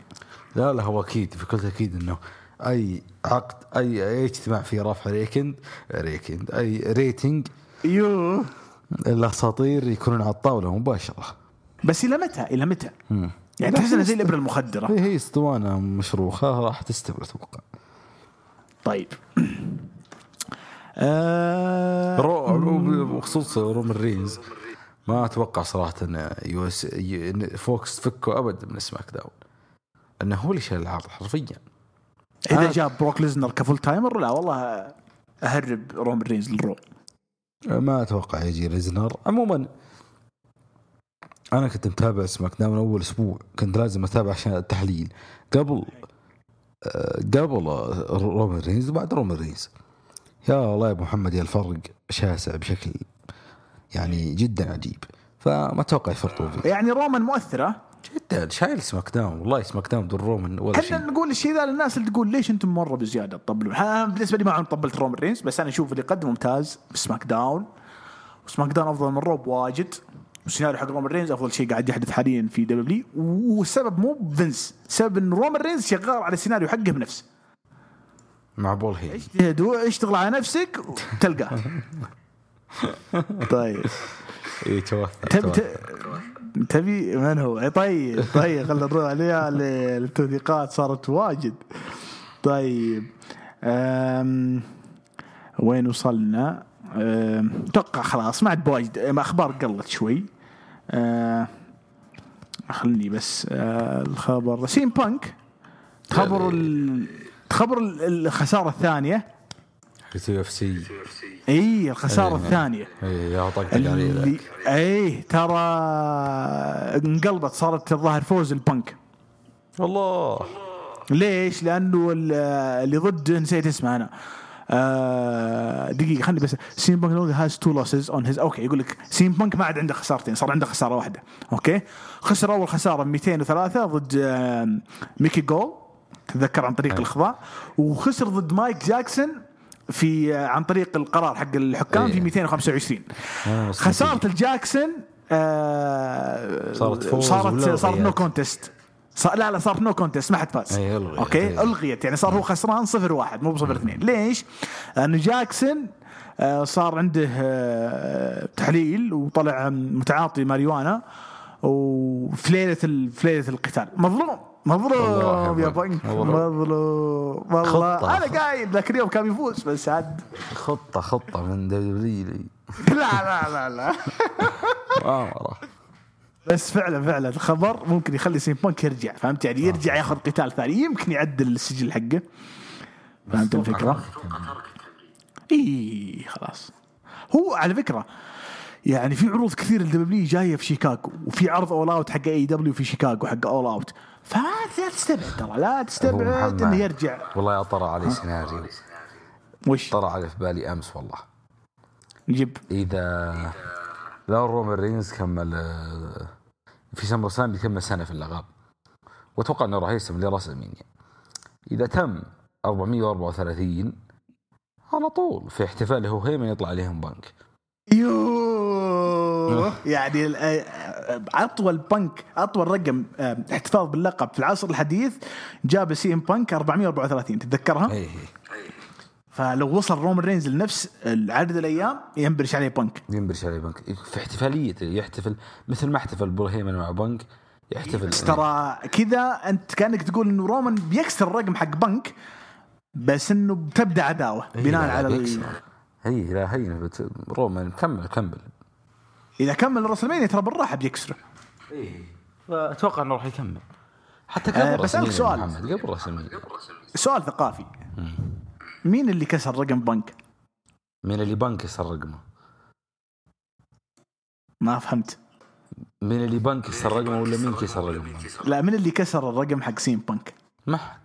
لا لا هو أكيد بكل تأكيد إنه أي عقد أي اي اجتماع فيه رفع ريكند ريكند أي rating يو. الأساطير يكونون على الطاولة مباشرة. بس إلى متى؟ إلى متى؟ يعني تحس إنها زي الإبرة المخدرة. هي أسطوانة مشروخة راح تستمر أتوقع. طيب. آه رو رو- بخصوص رومن رينز ما أتوقع صراحة إن يو اس Fox تفكه ابدا من SmackDown. إنه هو اللي شايل العرض حرفيا. إذا آه. جاب بروك ليزنر ك full timer لا والله أهرب رومان رينز لل Raw. ما أتوقع يجي ليزنر عموما أنا كنت متابع SmackDown أول أسبوع. كنت لازم أتابع عشان التحليل. قبل آه، قبل آه، رومان رينز وبعد رومان رينز. يا الله يا أبو محمد يا الفرق شاسع بشكل يعني جدا عجيب. فما أتوقع يفرطوا فيه يعني رومان مؤثرة؟ جدا. شايل SmackDown والله SmackDown دون رومان ولا إحنا شيء. نقول الشيء ذا للناس اللي تقول ليش أنتم مرة بزيادة تطبلون؟ بالنسبة لي ما عمري طبلت رومان رينز بس أنا أشوف اللي قدم ممتاز. ب SmackDown. و SmackDown أفضل من Raw بواجد. والسيناريو حق رومان رينز أفضل شيء قاعد يحدث حاليا في W والسبب مو فينس السبب إن رومان رينز شغال على السيناريو حقه بنفسه. مع بول هيل. اجتهد اشتغل على نفسك؟ وتلقاه طيب. اي توفى تبي تبي من هو؟ طيب طيب خلينا نروح عليها التوثيقات صارت واجد. طيب أم وين وصلنا؟ أتوقع خلاص ما عاد بواجد. أخبار قلت شوي. أه، خلني بس أه، الخبر. سين بانك خبر ال... خبر ال- الخسارة الثانية. في UFC. إي الخسارة إيه. الثانية. اي يا طقطق عليه إيه ترى انقلبت صارت الظاهر فوز لبنك. والله ليش؟ لأنه ال- اللي ضد نسيت اسمه أنا. آه دقيقة خلني بس. سي إم بانك has two losses on his okay يقول لك سي إم بانك ما عاد عنده خسارتين صار عنده خسارة واحدة. okay؟ خسر أول خسارة 203 ضد آه ميكي جول تتذكر عن طريق أي. الاخضاع وخسر ضد مايك جاكسون في آه عن طريق القرار حق الحكام. في 225 آه، بس خسارة الجاكسون آه صارت صارت صارت no ألغيت؟ contest لا لا صارت no contest ما حد فاز. أي، ألغيت. okay؟ أي. ألغيت. يعني صار هو خسران صفر واحد مو بصفر اثنين. ليش؟ لأنه جاكسون آه، صار عنده آه، تحليل وطلع متعاطي ماريوانا وفي ليله في ليله القتال. مظلوم. مظلوم يا. بنك. مظلوم. والله. أنا قايل ذاك اليوم كان يفوز بس عاد. خطة خطة من W لا لا لا لا. بس فعلا فعلا. الخبر ممكن يخلي سي إم بانك يرجع فهمت؟ يعني يرجع ياخذ قتال ثاني. يمكن يعدل السجل حقه. فهمت الفكرة؟ إي خلاص. هو على فكرة يعني في عروض كثير لل W جاية في شيكاغو وفي عرض All Out حق AEW في شيكاغو حق All Out فلا لا تستبعد ترى لا تستبعد. إنه يرجع. والله طرى علي سيناريو. وش؟ طرى علي في بالي أمس والله. نجيب. إذا لو رومان رينز كمل آه، في SummerSlam بيكمل سنة في اللقب. وأتوقع أنه راح يستمر ل WrestleMania إذا تم 434 على طول في احتفال هو هيمن يطلع عليهم بنك. يوه! يعني أطول بنك أطول رقم آه، احتفاظ باللقب في العصر الحديث جاب سي إم بنك 434 تتذكرها؟ اي فلو وصل رومان رينز لنفس عدد الأيام ينبرش عليه بنك. ينبرش عليه بنك. في احتفاليته يحتفل مثل ما احتفل بول هيمن مع بنك يحتفل بس ترى كذا أنت كأنك تقول إنه رومان بيكسر الرقم حق بنك بس إنه بتبدا عداوة إيه، بناء على ال... هي لا هي بت- رومان كمل كمل. إذا كمل راسلمانيا ترى بالراحة بيكسره. أتوقع إنه راح يكمل. حتى آه، قبل بسألك رسميا سؤال. قبل سؤال ثقافي. مين اللي كسر رقم بنك؟ من اللي بنك يسر رقمه ما فهمت من اللي بنك يسر رقمه ولا مين كسر رقمه لا من اللي كسر الرقم حق سين بنك؟ ما حد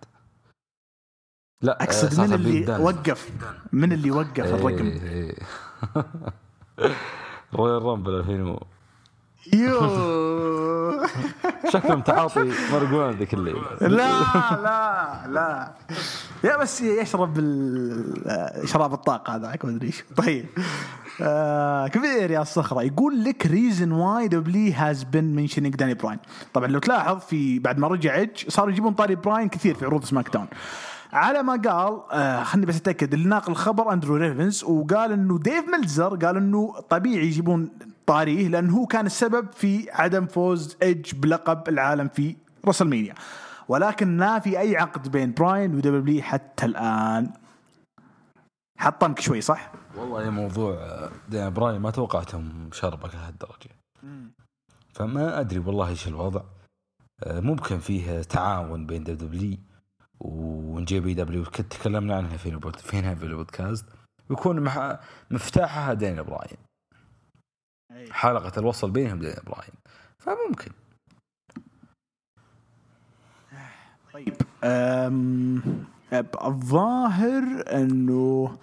لا أقصد من اللي. وقف من اللي وقف الرقم. رويال رامبل 2000 و- يو. شكلهم تعاطي مرقوان ذيك الليلة. لا لا لا. يا بس يشرب شراب الطاقة هذاك ما أدري إيش. طيب. آه كبير يا الصخرة يقول لك reason why WWE has been mentioning دانيال براين طبعا لو تلاحظ في بعد ما رجع ايدج صاروا يجيبون طاري براين كثير في عروض SmackDown. على ما قال آه خليني بس أتأكد اللي ناقل الخبر أندرو ريفنز وقال إنه ديف ميلزر قال إنه طبيعي يجيبون طاريه لأنه هو كان السبب في عدم فوز إيدج بلقب العالم في WrestleMania ولكن ما في أي عقد بين براين و W حتى الآن. حطمك شوي صح؟ والله يا موضوع آه، براين ما توقعته مشربك لهالدرجة. فما أدري والله إيش الوضع. آه، ممكن فيه تعاون بين دبليو ونجي بي دبليو تكلمنا عنها في فينها في البودكاست ويكون. مفتاحها دانيال براين حلقة الوصل بينهم دانيال براين فممكن طيب الظاهر أنه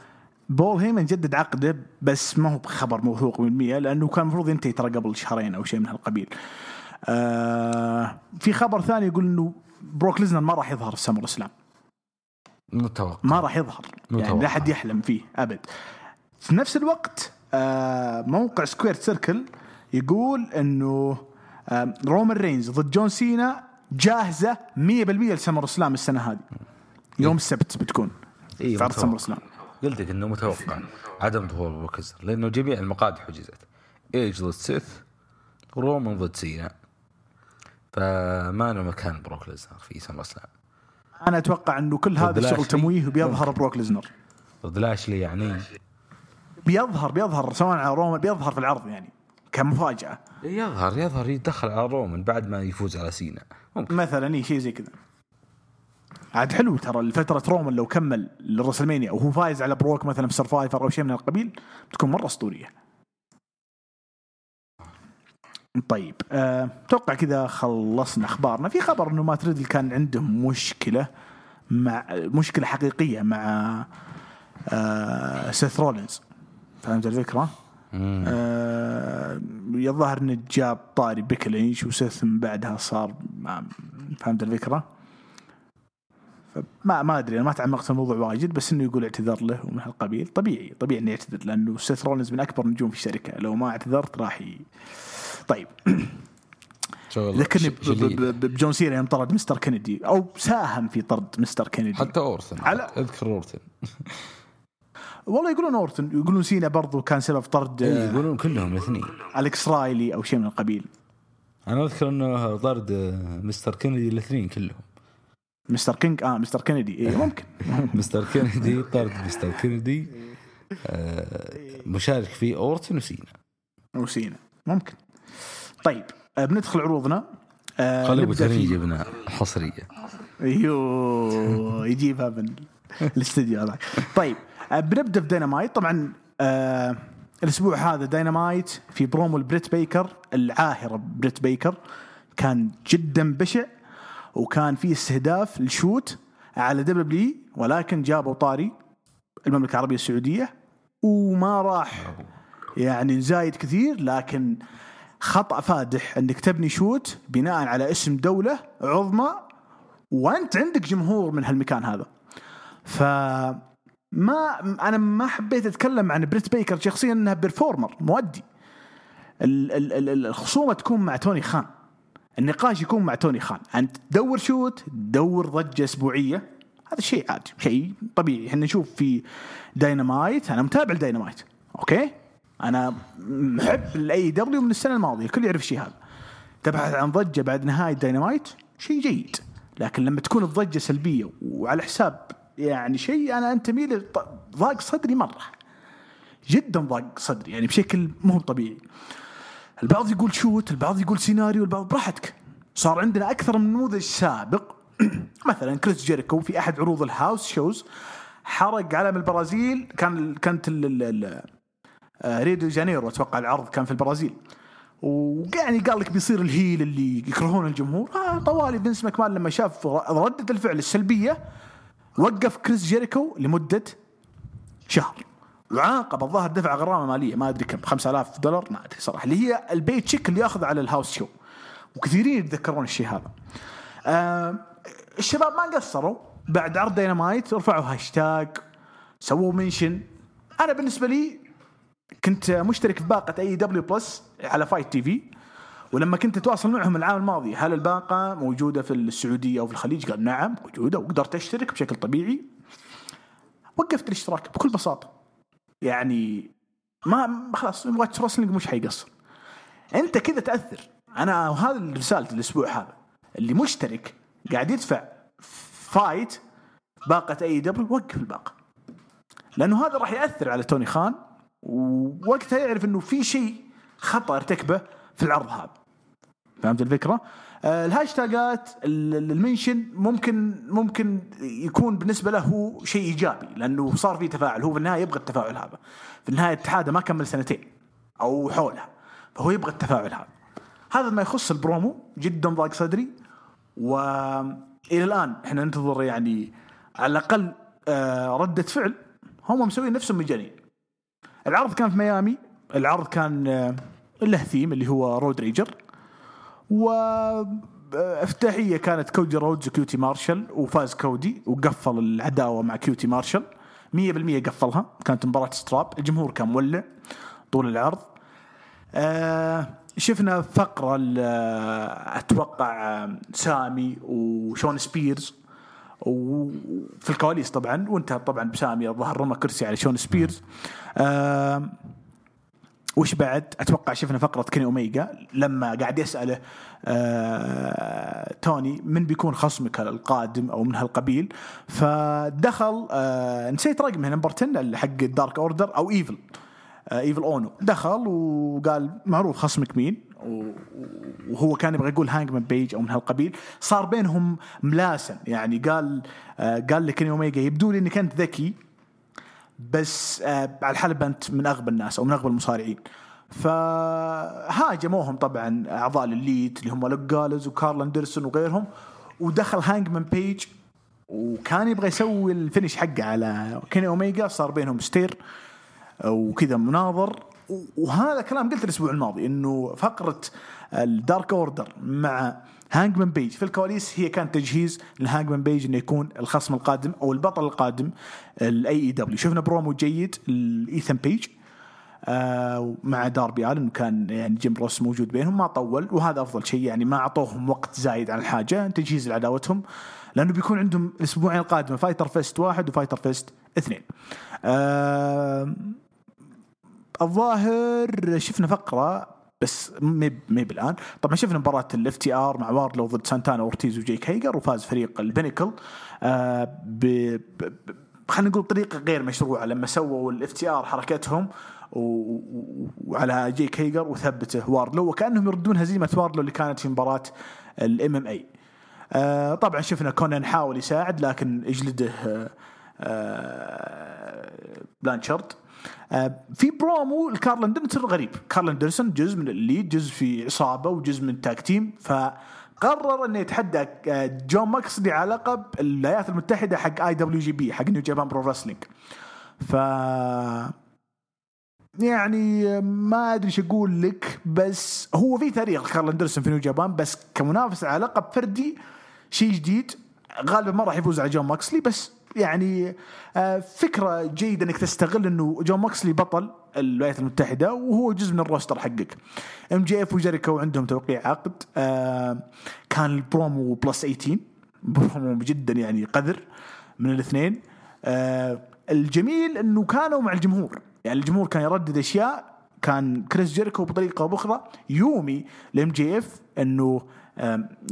بول هيمن جدد عقده بس ما هو بخبر موثوق 100% لأنه كان المفروض ينتهي ترى قبل شهرين أو شيء من هالقبيل. آه في خبر ثاني يقول إنه بروك ليزنر ما راح يظهر في سمر اسلام. متوقع ما راح يظهر متوقع. يعني لا أحد يحلم فيه أبد. في نفس الوقت آه موقع سكوير سيركل يقول إنه آه رومان رينز ضد جون سينا جاهزة 100% لسمر اسلام السنة هذه. يوم السبت بتكون إيه في عرض سمر اسلام. قلت لك إنه متوقع عدم ظهور بروك لأنه جميع المقاعد حجزت ايج ضد سيث رومان ضد سينا فما له مكان بروك ليزنر في سمر سلام أنا أتوقع إنه كل هذا الشغل تمويه وبيظهر بروك ليزنر. ضد لاشلي يعني؟ بيظهر بيظهر سواء على رومان بيظهر في العرض يعني كمفاجأة. يظهر يظهر يدخل على رومان بعد ما يفوز على سينا. ممكن. مثلا اي شيء زي كذا. عاد حلو ترى الفترة رومان لو كمل للرسلمانيا وهو فايز على بروك مثلا في سرفايفر أو شيء من القبيل بتكون مرة أسطورية. طيب أتوقع أه كذا خلصنا أخبارنا. في خبر إنه مات ريدل كان عندهم مشكلة مع مشكلة حقيقية مع أه سيث رولينز. فهمت الفكرة؟ آه يظهر إنه جاب طاري بيكي لينش وسيث من بعدها صار فهمت الفكرة؟ فما ما أدري أنا ما تعمقت في الموضوع واجد بس إنه يقول اعتذر له ومن هالقبيل. طبيعي طبيعي إنه يعتذر لأنه سيث رولينز من أكبر نجوم في الشركة. لو ما اعتذرت راح ي... طيب. ذكرني بجون سينا يوم طرد مستر كندي أو ساهم في طرد مستر كندي حتى أورتن على أذكر أورتن. والله يقولون أورتن يقولون سينا برضو كان سبب طرد إيه يقولون كلهم الاثنين الكس رايلي أو شيء من القبيل. أنا أذكر إنه طرد مستر كندي الاثنين كلهم. مستر كينج آه مستر كينيدي. إيه ممكن. مستر كينيدي طرد مستر كينيدي آه مشارك فيه أورتن وسينا. وسينا. ممكن. طيب آه بندخل عروضنا. آه خلي أبو يجيبنا حصرية. أيوه يجيبها من الاستديو هذاك. طيب آه بنبدأ في دينامايت طبعا آه الأسبوع هذا داينامايت في برومو البريت بيكر. العاهرة بريت بيكر كان جدا بشع وكان في استهداف ل shoot على WWE ولكن جابوا طاري المملكة العربية السعودية وما راح. يعني زايد كثير لكن خطأ فادح إنك تبني shoot بناء على اسم دولة عظمى وأنت عندك جمهور من هالمكان هذا. ف ما أنا ما حبيت أتكلم عن بريت بيكر شخصيا إنها performer مؤدي. الخصومة تكون مع توني خان. النقاش يكون مع توني خان. أنت تدور shoot تدور ضجة أسبوعية. هذا شيء عادي شيء طبيعي. إحنا نشوف في داينامايت أنا متابع لداينامايت أوكي؟ أنا محب ال AEW من السنة الماضية الكل يعرف الشيء هذا. تبحث عن ضجة بعد نهاية داينامايت شيء جيد. لكن لما تكون الضجة سلبية وعلى حساب يعني شيء أنا أنتمي ضاق صدري مرة. جدا ضاق صدري يعني بشكل مو طبيعي. البعض يقول shoot البعض يقول سيناريو البعض براحتك. صار عندنا أكثر من نموذج سابق. مثلا كريس جيريكو في أحد عروض ال house shows حرق علم البرازيل كان كانت آه، ريو دي جانيرو أتوقع العرض كان في البرازيل. ويعني قال لك بيصير ال heel اللي يكرهون الجمهور. آه طوالي فينس ماكمان لما شاف ردة الفعل السلبية وقف كريس جيريكو لمدة شهر. وعاقب الظاهر دفع غرامة مالية ما أدري كم 5000 دولار ما أدري صراحة اللي هي ال paycheck اللي ياخذ على ال house show. وكثيرين يتذكرون الشيء هذا. آه الشباب ما قصروا بعد عرض دينامايت رفعوا هاشتاج سووا mention. أنا بالنسبة لي كنت مشترك في باقة AEW Plus على FITE TV ولما كنت أتواصل معهم العام الماضي هل الباقة موجودة في السعودية أو في الخليج؟ قال نعم موجودة وقدرت أشترك بشكل طبيعي. وقفت الاشتراك بكل بساطة. يعني ما خلاص Watch Wrestling مش حيقصر. أنت كذا تأثر. أنا وهذا رسالتي الأسبوع هذا. اللي مشترك قاعد يدفع FITE باقة AEW وقف الباقة. لأنه هذا راح يأثر على توني خان ووقتها يعرف إنه في شيء خطأ ارتكبه في العرض هذا. فهمت الفكرة؟ آه الهاشتاجات ال mention ممكن ممكن يكون بالنسبة له هو شيء إيجابي لأنه صار في تفاعل. هو في النهاية يبغى التفاعل هذا. في النهاية اتحاده ما كمل سنتين أو حولها فهو يبغى التفاعل هذا. هذا ما يخص البرومو جدا ضاق صدري. والى الآن إحنا ننتظر يعني على الأقل آه ردة فعل. هم مسوين نفسهم مجانين. العرض كان في ميامي. العرض كان آه له ثيم اللي هو Road Rager و افتتاحية كانت كودي رودز وكيوتي مارشال وفاز كودي وقفل العداوة مع كيوتي مارشال 100% قفلها. كانت مباراة strap الجمهور كان مولع طول العرض. آه شفنا فقرة أتوقع سامي وشون سبيرز وفي الكواليس طبعا وانتهى طبعا بسامي الظهر رمى كرسي على شون سبيرز. آه وش بعد؟ أتوقع شفنا فقرة كيني أوميجا. لما قاعد يسأله آه توني من بيكون خصمك القادم أو من هالقبيل؟ فدخل آه نسيت رقمه number 10 حق ال Dark Order أو ايفل آه ايفل اونو دخل وقال معروف خصمك مين؟ وهو كان يبغى يقول هانجمان بيج أو من هالقبيل. صار بينهم ملاسن يعني قال آه قال لكيني أوميجا. يبدو لي انك انت ذكي بس آه على الحلبة أنت من أغبى الناس أو من أغبى المصارعين. فهاجموهم طبعا أعضاء ال Elite اللي هم لوك جالوز وكارل أندرسون وغيرهم ودخل هانجمان بيج وكان يبغى يسوي ال finish حقه على كيني أوميجا. صار بينهم stare وكذا مناظر. وهذا كلام قلت الأسبوع الماضي إنه فقرة ال Dark Order مع هانجمان بيج في الكواليس هي كانت تجهيز لهانجمان بيج إنه يكون الخصم القادم أو البطل القادم ال AEW شفنا برومو جيد لإيثن بيج آه مع داربي الن كان يعني جيم روس موجود بينهم ما طول وهذا أفضل شيء. يعني ما أعطوهم وقت زايد عن الحاجة تجهيز لعداوتهم لأنه بيكون عندهم الأسبوعين القادمة Fyter Fest واحد و Fyter Fest اثنين. آه الظاهر شفنا فقرة بس maybe maybe الان طبعا شفنا مباراة ال FTR مع واردلو ضد سانتانا اورتيز وجيك هيجر وفاز فريق ال Pinnacle. آه ب. خلينا نقول طريقة غير مشروعة. لما سووا ال FTR حركتهم وعلى جيك هيجر وثبته واردلو وكأنهم يردون هزيمة واردلو اللي كانت في مباراة ال MMA. آه طبعا شفنا كونان حاول يساعد لكن اجلده آه آه بلانشارد. في برومو لكارل أندرسون غريب. كارل أندرسون جزء من ال Elite جزء في عصابه وجزء من tag team. فقرر إنه يتحدى جون ماكسلي على لقب الولايات المتحدة حق IWGP حق New Japan Pro Wrestling ف يعني ما أدري إيش أقول لك بس هو في تاريخ كارل أندرسون في New Japan بس كمنافس على لقب فردي شيء جديد غالبا ما راح يفوز على جون ماكسلي بس يعني فكرة جيدة إنك تستغل إنه جون ماكسلي بطل الولايات المتحدة وهو جزء من ال roster حقك. MJF وجيريكو عندهم توقيع عقد كان ال promo plus 18 برومو جدا يعني قذر من الاثنين. الجميل إنه كانوا مع الجمهور. يعني الجمهور كان يردد أشياء كان كريس جيريكو بطريقة أو بأخرى يومي ل MJF إنه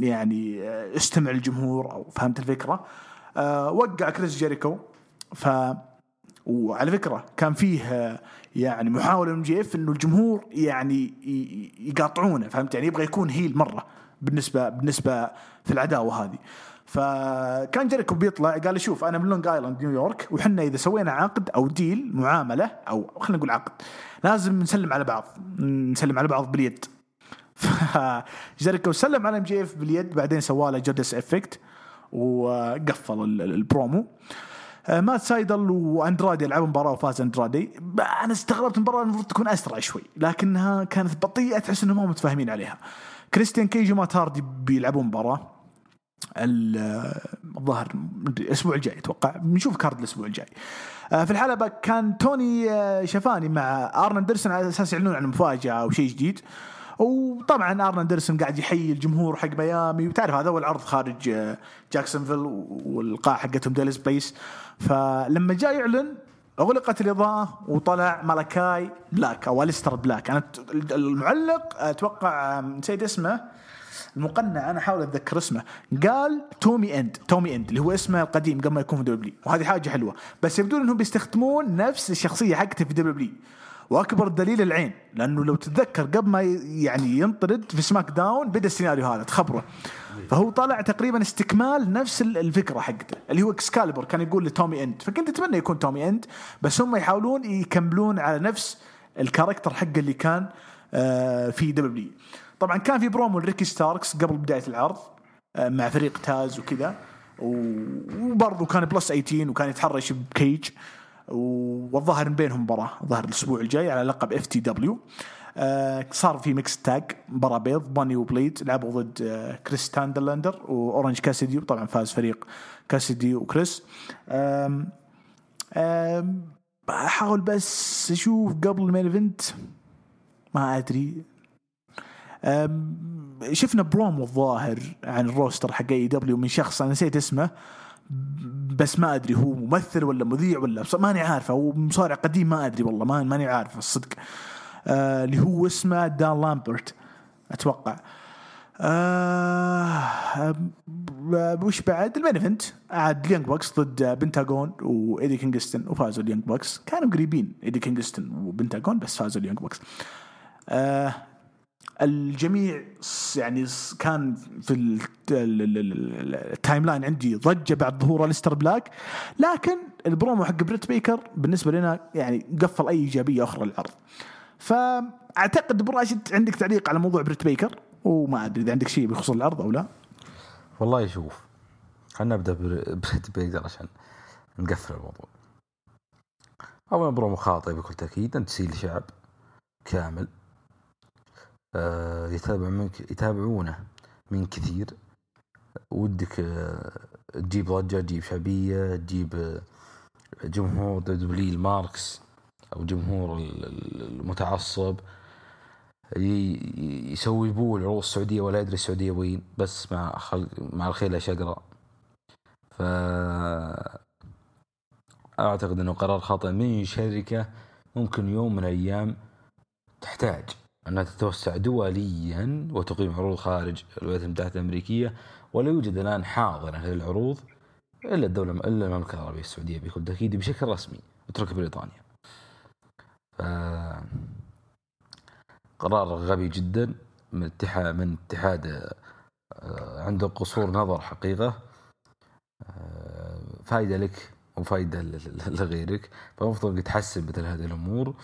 يعني استمع الجمهور أو فهمت الفكرة. وقع كريس جيريكو. ف وعلى فكرة كان فيه يعني محاولة من MJF إنه الجمهور يعني يقاطعونه فهمت؟ يعني يبغى يكون heel مرة بالنسبة بالنسبة في العداوة هذه. فكان جيريكو بيطلع قال شوف أنا من لونج آيلاند نيويورك وحنا إذا سوينا عقد أو deal معاملة أو خلينا نقول عقد لازم نسلم على بعض نسلم على بعض باليد. فجيريكو سلم على MJF باليد بعدين سوى له Judas Effect. وقفل البرومو. مات سايدل وأندرادي لعبوا مباراة وفاز أندرادي. أنا استغربت المباراه المفروض تكون أسرع شوي لكنها كانت بطيئة تحس إنهم ما متفاهمين عليها. كريستيان كيج ومات هاردي بيلعبوا مباراة. الظاهر الأسبوع الجاي أتوقع. بنشوف card الأسبوع الجاي. في الحلبة كان توني شفاني مع ارن اندرسون على أساس يعلنون عن مفاجأة أو شيء جديد. وطبعا ارن اندرسون قاعد يحيي الجمهور حق ميامي. وتعرف هذا هو العرض خارج آه، جاكسونفيل والقاعه حقتهم Daily's Place فلما جاء يعلن أغلقت الإضاءة وطلع مالاكاي بلاك أو أليستر بلاك. أنا المعلق أتوقع نسيت اسمه. المقنع أنا أحاول أتذكر اسمه. قال تومي إند تومي إند اللي هو اسمه القديم قبل ما يكون في WWE. وهذه حاجة حلوة. بس يبدو إنهم بيستخدمون نفس الشخصية حقته في WWE. واكبر دليل العين لأنه لو تتذكر قبل ما يعني ينطرد في SmackDown بدأ السيناريو هذا تخبره. فهو طلع تقريبا استكمال نفس ال- الفكرة حقته اللي هو اكسكاليبر كان يقول لتومي إند. فكنت أتمنى يكون تومي إند بس هم يحاولون يكملون على نفس ال character حقه اللي كان آه، في WWE طبعا كان في برومو لريكي ستاركس قبل بداية العرض آه، مع فريق تاز وكذا وبرضه كان plus 18 وكان يتحرش بكيج. والظاهر بينهم مباراة ظهر الأسبوع الجاي على لقب FTW صار في mix tag مباراة ذا باني وبليد لعبوا ضد كريس ستاتلاندر واورنج كاسيدي وطبعا فاز فريق كاسيدي وكريس آم، آم، احاول بس أشوف قبل ال main event ما أدري. أم، شفنا برومو الظاهر عن ال roster حق AEW من شخص أنا نسيت اسمه. بس ما أدري هو ممثل ولا مذيع ولا ماني عارفه هو مصارع قديم ما أدري والله ما- ماني عارف الصدق آه، اللي هو اسمه دان لامبرت أتوقع. آه آه، وش بعد؟ ال main event. عاد ال Young Bucks ضد بنتاغون وإيدي كينغستون وفازوا ال Young Bucks. كانوا قريبين إيدي كينغستون وبنتاغون بس فازوا ال Young Bucks. آه الجميع يعني كان في ال- ال- ال- ال- ال timeline عندي ضجة بعد ظهور الستر بلاك. لكن البرومو حق بريت بيكر بالنسبة لنا يعني قفل أي إيجابية أخرى للعرض. فأعتقد ابو راشد عندك تعليق على موضوع بريت بيكر؟ وما أدري إذا عندك شيء بخصوص العرض أو لا. والله شوف خلينا نبدأ بر- بريت بيكر عشان نقفل الموضوع. اولا برومو خاطئ بكل تأكيد أنت تسيل شعب كامل. يتابع منك يتابعونه من كثير. ودك آه تجيب ضجه تجيب شعبية تجيب آه جمهور دبليو الماركس أو جمهور ال- ال- المتعصب. يسوي بول العروض السعودية ولا يدري السعودية وين بس مع خلق مع الخيل شقرة ف أعتقد إنه قرار خاطئ من شركة ممكن يوم من الأيام تحتاج. أنها تتوسع دوليا وتقيم عروض خارج الولايات المتحدة الأمريكية ولا يوجد الآن حاضنه للعروض إلا الدولة إلا المملكة العربية السعودية بكل تأكيد بشكل رسمي اترك بريطانيا. ف قرار غبي جدا من اتحاد من اتحاد آه، عنده قصور نظر حقيقة آه، فائده لك ل- لغيرك فالمفروض تحسن مثل هذه الأمور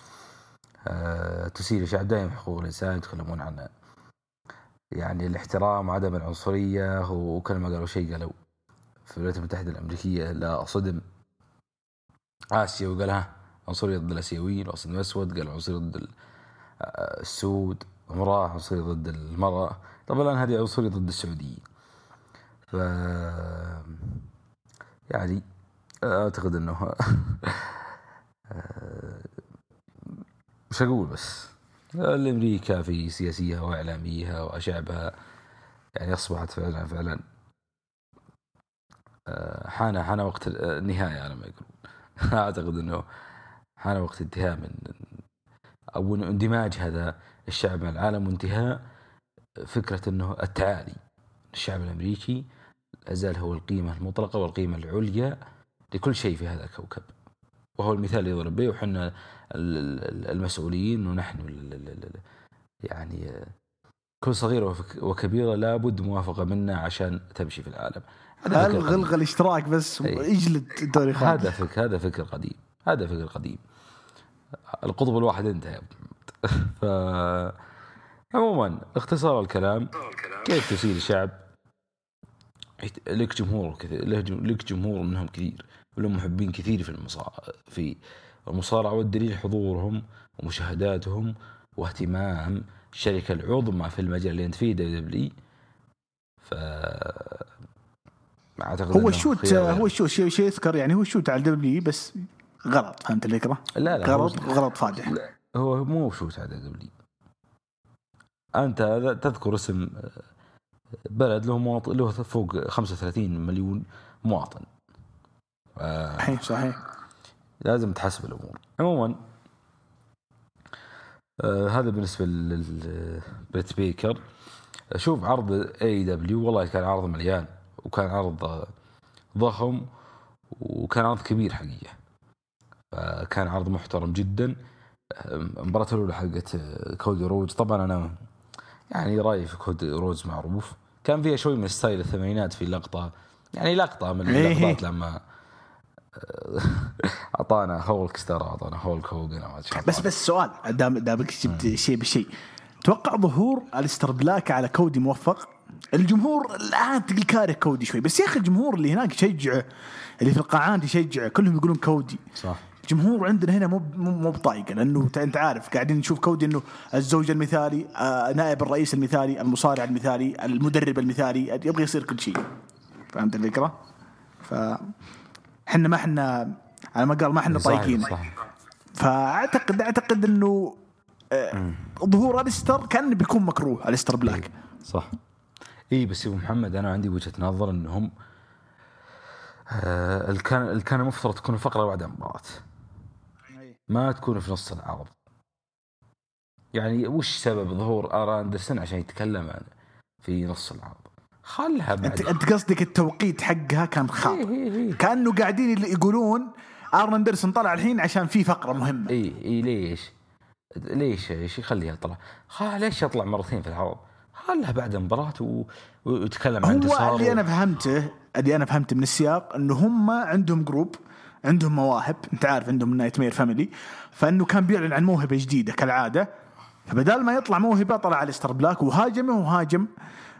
آه، تسير الشعب دائما حقوق الإنسان يتكلمون عن يعني الاحترام وعدم العنصرية وكل ما قالوا شيء قالوا. في الولايات المتحدة الأمريكية لا صدم آسيا وقال ها عنصرية ضد الآسيويين وصدم اسود قال عنصريه ضد ال- آه، السود امراه عنصرية ضد المرأة. طبعا الآن هذه عنصرية ضد السعوديين. ف يعني أعتقد إنه مش أقول بس؟ الأمريكا في سياسيها واعلاميها وشعبها يعني أصبحت فعلا فعلا آه، حان حان وقت النهاية على ما يقولون. أعتقد إنه حان وقت انتهاء من أو اندماج هذا الشعب مع العالم وانتهاء فكرة إنه التعالي. الشعب الأمريكي لا زال هو القيمة المطلقة والقيمة العليا لكل شيء في هذا الكوكب. وهو المثال اللي يضرب به وحنا المسؤولين ونحن يعني كل صغيرة وكبيرة لابد موافقة منا عشان تمشي في العالم هذا. الغى الاشتراك بس إيه. اجلد الدوري هذا خالد فكر هذا فكر قديم هذا فكر قديم القطب الواحد انتهى يا. ف عموما اختصار الكلام كيف تسير الشعب لك جمهور كثير لك جمهور منهم كثير ولهم محبين كثير في المصارعة في المصارعة والدليل حضورهم ومشاهداتهم واهتمام الشركة العظمى في المجال اللي أنت فيه دبليو دبليو ف أعتقد هو ال shoot هو ال shoot شيء شيء يذكر يعني هو ال shoot على ال W بس غلط فهمت الفكرة؟ لا لا غلط غلط فادح لا، هو مو shoot على W أنت تذكر اسم بلد له مواطن له فوق 35 مليون مواطن. آه، صحيح صحيح. لازم تحسب الأمور. عموما. آه هذا بالنسبة للبريت بيكر. شوف عرض AEW والله كان عرض مليان وكان عرض ضخم وكان عرض كبير حقيقة. كان عرض محترم جدا. المباراة الأولى حقت كودي رودز طبعا أنا يعني رأيي في كودي رودز معروف. كان فيها شوي من style الثمانينات في لقطة يعني لقطة من. اللقطات لما اعطانا هولك ستار أعطانا هولك هوجن بس بس سؤال دام دامك جبت شيء بشيء توقع ظهور الستر بلاك على كودي موفق؟ الجمهور الآن تقول كاره كودي شوي بس يا أخي الجمهور اللي هناك يشجعه اللي في القاعات يشجعه كلهم يقولون كودي. صح. الجمهور عندنا هنا مو مو بطايقه لأنه أنت عارف قاعدين نشوف كودي إنه الزوج المثالي آه نائب الرئيس المثالي المصارع المثالي المدرب المثالي يبغى يصير كل شيء. فهمت الفكرة؟ ف إحنا ما إحنا على ما قال ما إحنا صحيح، طايقينه صح فأعتقد أعتقد إنه آه، ظهور الستر كان بيكون مكروه الستر بلاك. صح. اي بس يا أبو محمد أنا عندي وجهة نظر إنهم آه كان كان المفترض تكون الفقره بعد المباراه ما تكون في نص العرض. يعني وش سبب ظهور آرن أندرسون عشان يتكلم عن في نص العرض؟ خلها بعد انت أنت قصدك التوقيت حقها كان خاطئ إيه إيه إيه. كأنه قاعدين اللي يقولون آرن أندرسون طلع الحين عشان في فقرة مهمة اي اي ليش؟ ليش إيش يخليها تطلع؟ خا ليش يطلع مرتين في العرض؟ خلها بعد المباراة و... ويتكلم عن هو اللي أنا فهمته اللي أنا فهمته من السياق إنه هم عندهم group عندهم مواهب أنت عارف عندهم Nightmare Family فإنه كان بيعلن عن موهبة جديدة كالعادة فبدال ما يطلع موهبة طلع الستر بلاك وهاجمه وهاجم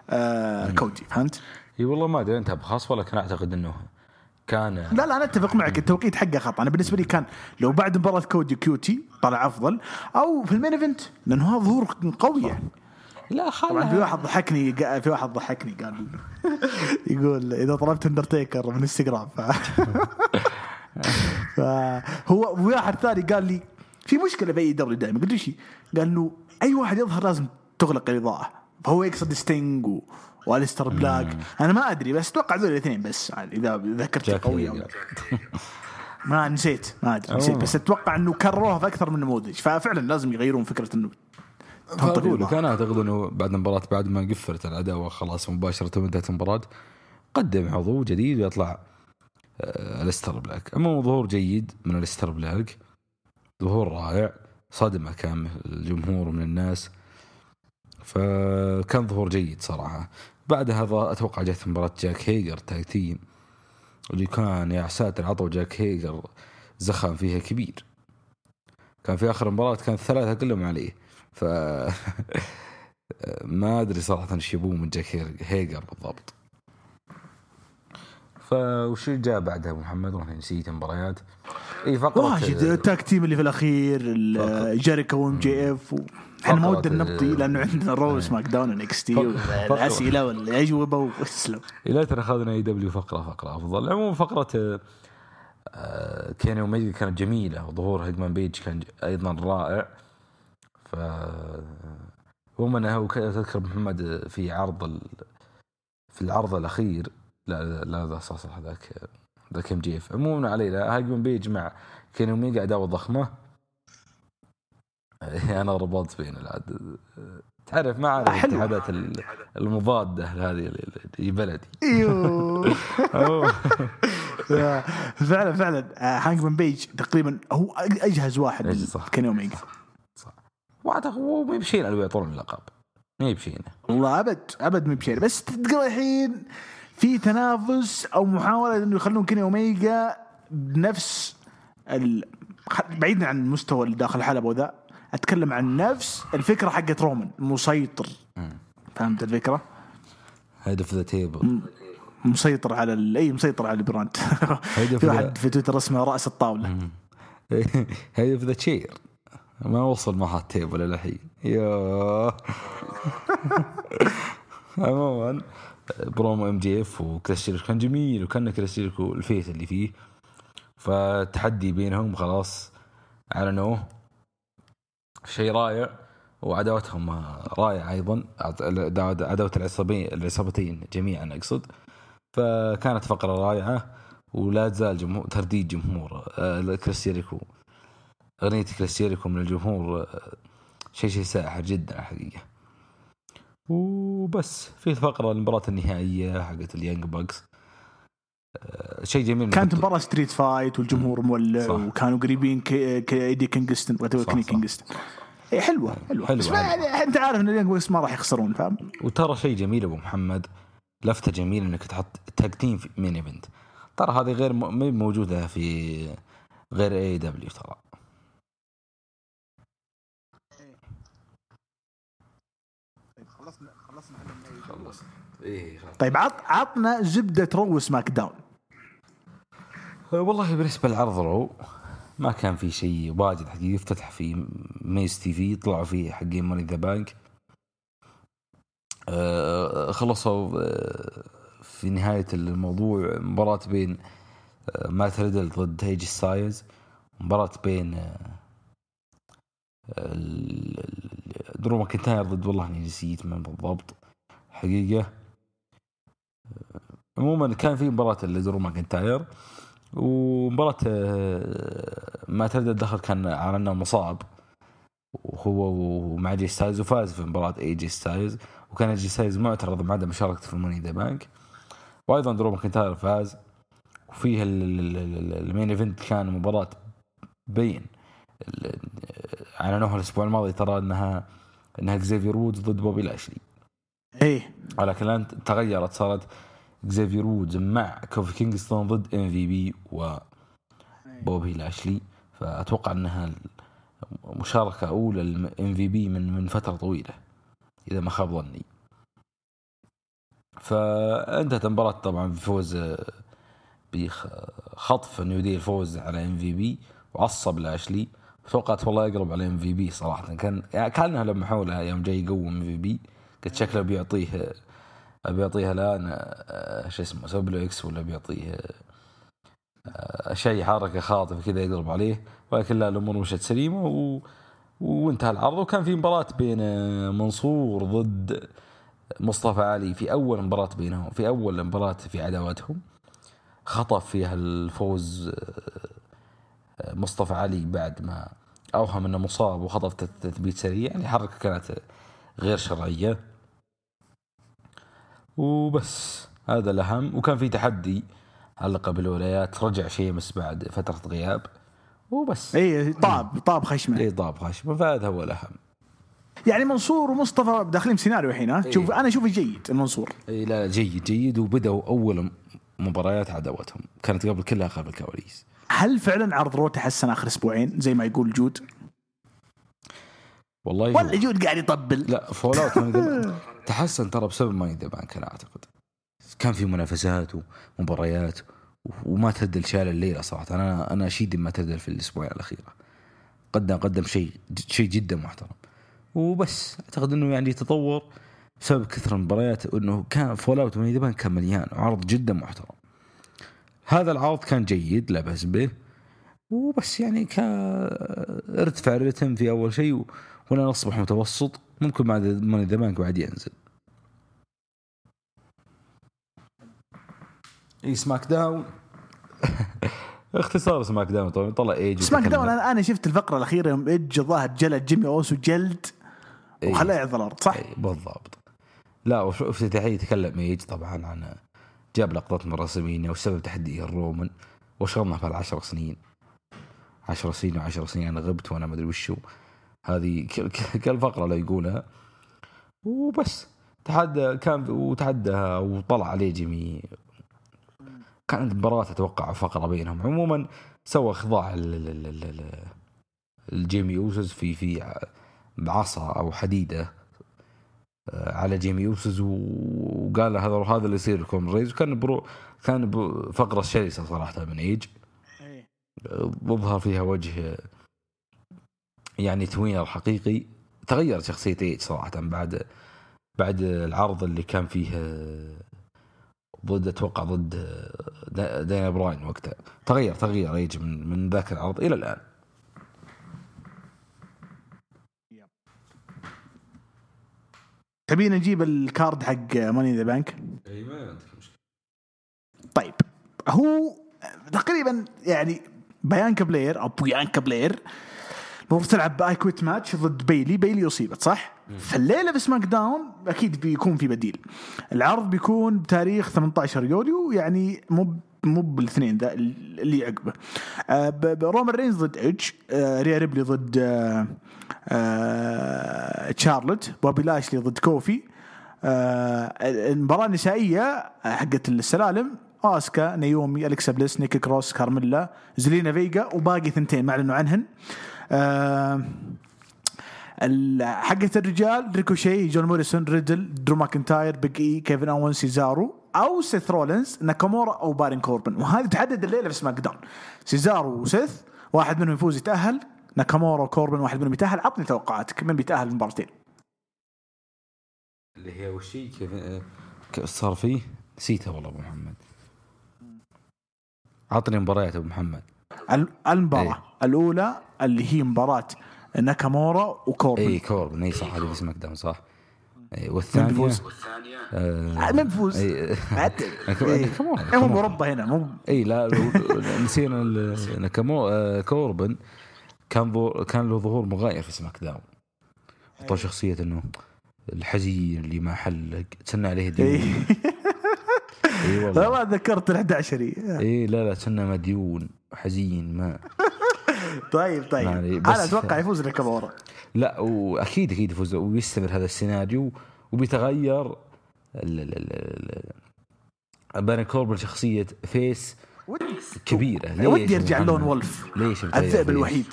آه كودي فهمت؟ إي والله ما أدري أنت بخاص ولكن أعتقد إنه كان لا لا أنا أتفق معك التوقيت حقه خطأ. أنا بالنسبة لي كان لو بعد مباراة كودي QT طلع أفضل أو في ال main event لأنه هذا ظهور قوي. يعني لا طبعا في واحد ضحكني في واحد ضحكني قال يقول إذا طلبت اندرتيكر من انستغرام ف... فهو واحد ثاني قال لي في مشكلة في AEW دائما. قلت له شيء قال انه أي واحد يظهر لازم تغلق الإضاءة. فهو يقصد ستينج. والستر بلاك أنا ما أدري بس أتوقع ذول الاثنين بس يعني إذا ذكرت جاك قوي أو هيجر. لا. ما نسيت ما أدري نسيت. بس أتوقع إنه كرروها في أكثر من نموذج ففعلا لازم يغيرون فكرة إنه فأقول لك. أنا أعتقد إنه بعد المباراة بعد ما قفلت العداوة خلاص مباشرة وانتهت المباراة قدم عضو جديد ويطلع آه، الستر بلاك أما ظهور جيد من الستر بلاك ظهور رائع صدمة كان الجمهور من الناس فكان ظهور جيد صراحة. بعدها أتوقع جت مباراة جاك هيجر tag team اللي كان يا ساتر عطوا جاك هيجر زخم فيها كبير. كان في آخر مباراة كان الثلاثة كلهم عليه. ف ما أدري صراحة إيش يبوه من جاك هيجر بالضبط. فوش جاء بعدها محمد؟ والله نسيت المباريات. إي فقرة واجد ال tag team اللي في الأخير ال- جيريكو و MJF و... إحنا ما ودنا نبطي ال- لأنه عندنا Raw Smack Down والاسئله والاجوبه وأسلم. ليتنا أخذنا AEW فقرة فقرة أفضل. عموما فقرة آه، كيني اوميجا كانت جميلة وظهور هانجمان بيج كان أيضا رائع. ف هو انه هو ك- تذكر محمد في عرض ال... في العرض الأخير لا لا لا صح صح ذاك ذاك ام جي إف. عموما علينا هيجمان بيج مع كيني اوميجا عداوه ضخمه أنا ربطت بين العد تعرف ما أعرف حلو. الاتحادات ال- المضادة هذه اللي اللي بلدي. أيوه. أوه. فعلا فعلا. آه، هانج من بيج تقريبا هو أجهز واحد صح. كان اوميجا واعتقد هو ما يبشين اللي يعطون اللقب ما يبشينه والله أبد أبد ما بشيء بس تلقى الحين في تنافس أو محاولة إنه يخلون كيني اوميجا بنفس ال... بعيدا عن المستوى اللي داخل الحلبة وذا أتكلم عن نفس الفكرة حقت رومان مسيطر. فهمت الفكرة؟ head of the table مسيطر على. أي مسيطر على ال brand في واحد في تويتر اسمه رأس الطاولة. head of the chair ما وصل معها ال table الحين. يا عموما برومو إم جي إف وكريس كان جميل وكان كريس جيريكو الفيت اللي فيه. فالتحدي بينهم خلاص اعلنوه شيء رائع وعداوتهم رائعه أيضا. عداوة العصابين العصابتين جميعا أقصد. فكانت فقرة رائعة ولا تزال جمهور ترديد جمهور آه، كريس جيريكو أغنية كريس جيريكو من الجمهور آه، شيء شيء ساحر جدا الحقيقة. وبس في الفقره المباراة النهائية حقت اليانج باكس. شيء جميل كانت مباراة street fight والجمهور مولع وكانوا قريبين ايدي كينجستون كيني كينجستون اي حلوة حلوة, حلوة. بس ما يعني أنت عارف إن اليانج ما راح يخسرون فاهم؟ وترى شيء جميل أبو محمد لفتة جميلة إنك تحط tag team في main event ترى هذه غير م... موجودة في غير اي دبليو ترى. خلصنا خلصنا خلصنا. إيه طيب عط عطنا زبدة رو سماك داون. والله بالنسبة للعرض رو ما كان في شيء واجد حقيقي. افتتح في ميز تي في طلعوا فيه حقين ماني ذا بانك. خلصوا أه، في نهاية الموضوع مباراة بين أه، مات ريدل ضد إي جي ستايلز مباراة بين درو ماكنتاير ضد والله إني نسيت من بالضبط حقيقة. عموما كان في مباراة لدرو ماكنتاير. ومباراة آه، ما تردد الدخل كان على أنه مصاب. وهو ومع إي جي ستايلز وفاز في مباراة إي جي ستايلز. وكان جي ستايلز معترض بعد مشاركته في الموني ذا بانك. وأيضا درو ماكنتاير فاز. وفيه ال main event كان مباراة بين اعلنوها الأسبوع الماضي ترى إنها إنها إكزيفير وودز ضد بوبي لاشلي. إيه. ولكن الان تغيرت صارت اكزيفير وودز مع كوفي كينغستون ضد ام في بي وبوبي لاشلي فأتوقع أنها مشاركه أولى الام في بي من من فترة طويلة إذا ما خاب ظني. فأنتهت المباراة طبعا بفوز بخطف نيو دي الفوز على ام في بي وعصب لاشلي توقعت والله يقلب على ام في بي صراحة. كان كأنها لمحوا لها يوم جاي يقوم ام في بي قلت شكله بيعطيه بيعطيها الان آه، شو اسمه suplex ولا بيعطيه آه، شيء حركة خاطف كذا يقلب عليه. ولكن لا الأمور مشت سليمة و... وانتهى العرض. وكان في مباراة بين آه، منصور ضد مصطفى علي في أول مباراة بينهم في أول مباراة في عداوتهم. خطف فيها الفوز مصطفى علي بعد ما أوهم إنه مصاب وخطف تثبيت سريع. يعني حركة كانت غير شرعية. وبس. هذا الأهم. وكان في تحدي على لقب الولايات رجع شيمس بعد فترة غياب. وبس. اي طاب طاب خشمه. اي طاب خشمه. فهذا هو الأهم. يعني منصور ومصطفى داخلين سيناريو الحين ها؟ شوف أنا أشوفه جيد المنصور. اي لا جيد جيد. وبدأوا أول مباريات عداوتهم كانت قبل كلها خلف الكواليس. هل فعلا عرض رو تحسن آخر أسبوعين؟ زي ما يقول جود؟ والله ولا جود قاعد يطبل. لا fallout تحسن ترى بسبب ماني ذا بانك أنا أعتقد. كان في منافسات ومباريات وما تهدل شال الليلة صراحة. أنا أنا أشيد ما تهدل في الاسبوعين الاخيره قدم قدم شيء شيء جدا محترم. وبس. أعتقد إنه يعني تطور بسبب كثر المباريات إنه كان fallout بانك كان مليان. وعرض جدا محترم. هذا العرض كان جيد لا بأس به. وبس يعني ارتفع الرتم في أول شيء ولا نصبح متوسط ممكن بعد ماني ذا بانك بعد ينزل. اي سماك داون. اختصار سماك داون طبعا طلع ايج سماك داون أنا أنا شفت الفقرة الأخيرة يوم ايج ظاهر جلد جيمي أوسو جلد وخلاه يعض الأرض صح؟ أي بالضبط. لا وافتتاحيه يتكلم ايج طبعا عن جاب لقطات من رسمينيا وسبب تحديه الرومان وشرنا في العشر سنين. عشر سنين وعشر سنين أنا غبت وأنا ما أدري وشو. هذه كالفقرة اللي يقولها. وبس. تحدى كان وتحدى وطلع عليه جيمي. كانت مباراة أتوقع فقرة بينهم. عموما سوى خضاع الجيمي يوسز في في بعصا أو حديدة آه، على جيمي أوسوز وقال هذا هذا اللي يصير لكم رينز. وكان برو كان فقرة شرسة صراحة من إيج. ظهر فيها وجه يعني tweener حقيقي تغير شخصيه ايج صراحة بعد بعد العرض اللي كان فيه ضد أتوقع ضد دانا براين وقتها. تغير تغير ايج من, من ذاك العرض إلى الآن. تبينا نجيب ال card حق ماني ذا بانك إي ما عندك مشكلة. طيب هو تقريبا يعني بيانكا بلاير أو بيانكا بلاير المفروض تلعب ب I quit match ضد بيلي بيلي أصيبت صح؟ فالليلة في سماك داون أكيد بيكون في بديل. العرض بيكون بتاريخ 18 يوليو يعني مو مو بالاثنين ذا اللي عقبه آه رومان رينز ضد إيدج آه ريا ريبلي ضد آه آه تشارلوت بوبي لاشلي ضد كوفي. آه المباراة النسائية حقت السلالم اسكا نيومي الكسا بليس نيكي كروس كارميلا زلينا فيجا وباقي ثنتين ما أعلنوا عنهن. آه حقة الرجال ريكوشي جون موريسون ريدل درو ماكنتاير بيج إي كيفن اون سيزارو أو سيث رولينز ناكامورا أو بارين كوربن. وهذه تحدد الليلة في سماك داون سيزارو وسيث واحد منهم يفوز يتأهل. ناكامورا وكوربن واحد منهم يتأهل. عطني توقعاتك. من بيتأهل المباراتين اللي هي وش هي؟ كيف صار فيه نسيتها والله أبو محمد. عطني مباريات أبو محمد. ال- المباراة إيه. الأولى اللي هي مباراة ناكامورا وكوربن اي كوربن اي صح هذه في SmackDown صح. إيه؟ آه من بيفوز؟ اي عد- ناكامورا- إيه. ناكامورا- هم. أوروبا هنا مو اي لا نسينا ناكامو آه، كوربن. كان ظهور كان له ظهور مغاير في SmackDown حطوا شخصية إنه الحزين اللي ما حل تسنى عليه ديون إيه. اي والله. والله ذكرت ال 11 اي لا لا تسنى مديون حزين ما. طيب طيب. بس- أنا أتوقع يفوز ناكامورا لا وأكيد أكيد يفوز ويستمر هذا السيناريو وبيتغير ال- ال- ال- ال- بارن كوربن شخصية face كبيرة. ليش ودي يرجع؟ lone wolf ليش الذئب؟ الوحيد.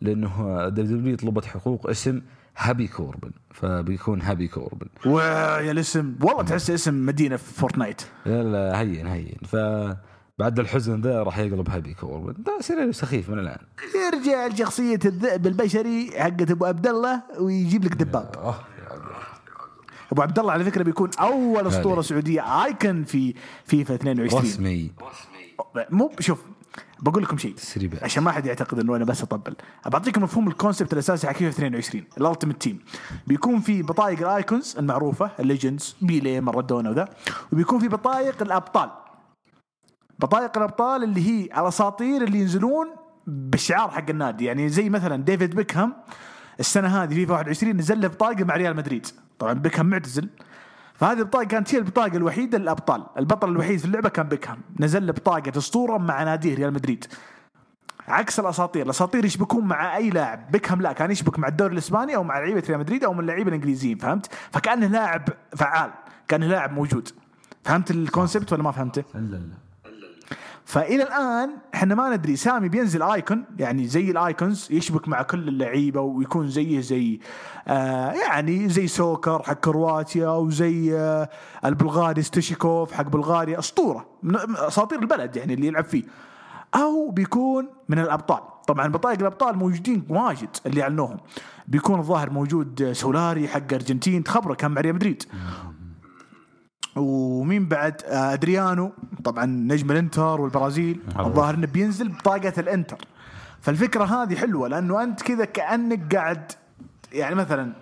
لأنه W طلبت حقوق اسم happy كوربن فبيكون happy كوربن. ويا الاسم والله تحس اسم مدينة في Fortnite. لا لا هين هين. فبعد الحزن ذا راح يقلب happy كوربن ده سيناريو سخيف من الآن. يرجع لشخصية الذئب البشري حقت أبو عبد الله ويجيب لك دباب. ابو عبد الله. على فكرة بيكون أول أسطورة. سعودية icon في فيفا 22 رسمي. مو شوف بقول لكم شيء. عشان ما حد يعتقد إنه أنا بس أطبل. بعطيكم مفهوم ال concept الأساسي حق فيفا 22 ال Ultimate Team. بيكون في بطايق ال icons المعروفة ال legends بيلي مارادونا وذا وبيكون في بطايق الأبطال. بطايق الأبطال اللي هي الأساطير اللي ينزلون بالشعار حق النادي. يعني زي مثلا ديفيد بيكهام السنة هذه فيفا 21 نزل له بطاقة مع ريال مدريد. طبعا بيكهام معتزل. فهذه البطاقة كانت هي البطاقة الوحيدة للأبطال. البطل الوحيد في اللعبة كان بيكهام. نزل له بطاقة اسطوره مع ناديه ريال مدريد. عكس الأساطير. الأساطير يشبكون مع أي لاعب. بيكهام لا كان يشبك مع الدوري الإسباني أو مع لعيبة ريال مدريد أو من اللعيبه الإنجليزيين فهمت؟ فكأنه لاعب فعال. كأنه لاعب موجود. فهمت ال concept ولا ما فهمته؟ لا لا. فإلى الآن إحنا ما ندري. سامي بينزل icon يعني زي ال icons يشبك مع كل اللعيبة ويكون زيه زي آه يعني زي سوكر حق كرواتيا وزي آه البلغاري ستوشيكوف حق بلغاريا. أسطورة. من من أساطير البلد يعني اللي يلعب فيه. أو بيكون من الأبطال. طبعا بطايق الأبطال موجودين واجد اللي اعلنوهم بيكون الظاهر موجود سولاري حق أرجنتين. تخبره كان مع ريال مدريد. ومين بعد؟ آه، أدريانو. طبعا نجم الإنتر والبرازيل. الظاهر إنه بينزل بطاقة الإنتر. فالفكرة هذه حلوة لأنه أنت كذا كأنك قاعد يعني مثلا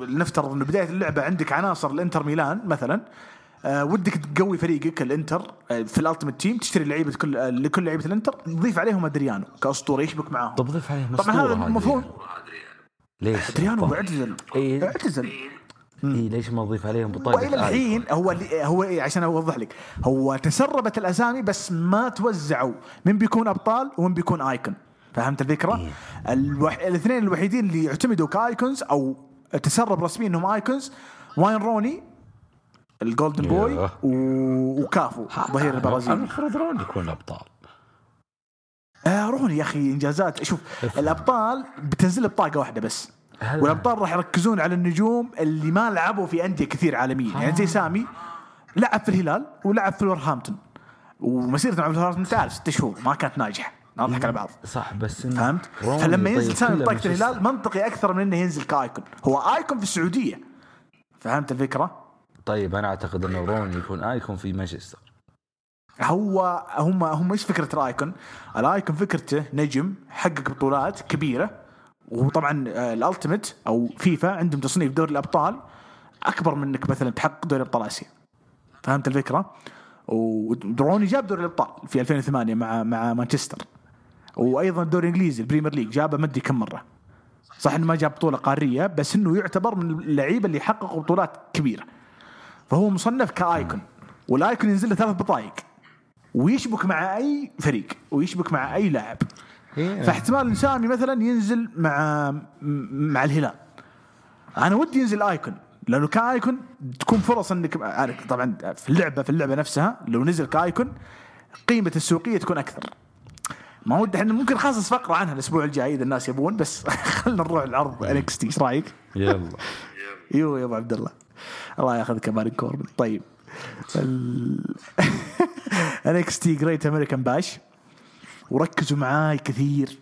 لنفترض إنه بداية اللعبة عندك عناصر الإنتر ميلان مثلا آه ودك تقوي فريقك الإنتر آه في ال Ultimate Team تشتري لعيبة كل آه لكل لعيبة الإنتر تضيف عليهم أدريانو كأسطورة يشبك معاهم. طب ضيف عليه طبعا هذا المفهوم. ليش؟ أدريانو طب- اعتزل إيه. ليش ما تضيف عليهم بطاقة وإلى الحين هو اللي هو إيه عشان أوضح لك. هو تسربت الأسامي بس ما توزعوا. من بيكون أبطال ومن بيكون icon. فهمت الفكرة؟ الوح... الاثنين الوحيدين اللي يعتمدوا ك icons أو تسرب رسميا إنهم icons واين روني ال golden boy. و... وكافو ظهير البرازيل. المفروض روني يكون أبطال. آه روني يا أخي إنجازات. شوف الأبطال بتنزل بطاقة واحدة بس. والأبطال راح يركزون على النجوم اللي ما لعبوا في أندية كثير عالميا. يعني زي سامي لعب في الهلال ولعب في الورهامبتون. ومسيرته مع الورهامبتون تعرف ست شهور ما كانت ناجحة. نضحك على بعض. صح بس فهمت؟ فلما طيب ينزل سامي بطاقه. الهلال منطقي أكثر من إنه ينزل كأيكون. هو أيكون في السعودية. فهمت الفكرة؟ طيب أنا أعتقد إنه روني يكون أيكون في مانشستر. هو هم هم إيش فكرة الأيكون؟ الأيكون فكرته نجم حقق بطولات كبيرة. وطبعا آه، الألتيميت أو فيفا عندهم تصنيف دوري الأبطال أكبر من إنك مثلا تحقق دوري أبطال آسيا. فهمت الفكرة؟ وروني جاب دوري الأبطال في 2008 مع مع مانشستر. وأيضا الدوري الإنجليزي ال Premier League جابه مدري كم مرة. صح إنه ما جاب بطولة قارية بس إنه يعتبر من اللعيبة اللي حققوا بطولات كبيرة. فهو مصنف ك icon. وال icon ينزل له ثلاث بطايق. ويشبك مع أي فريق ويشبك مع أي لاعب. إيه. فاحتمال سامي مثلا ينزل مع مع الهلال. أنا ودي ينزل icon لأنه ك icon تكون فرص إنك عارف طبعا في اللعبة في اللعبة نفسها لو نزل ك icon قيمة السوقية تكون أكثر. ما ودي إحنا ممكن نخصص فقره عنها الأسبوع الجاي إذا الناس يبون بس خلينا نروح العرض. NXT إيش رأيك؟ يلا. يو يا أبو عبد الله. الله ياخذك يا كوربن طيب. NXT Great American Bash وركزوا معاي كثير.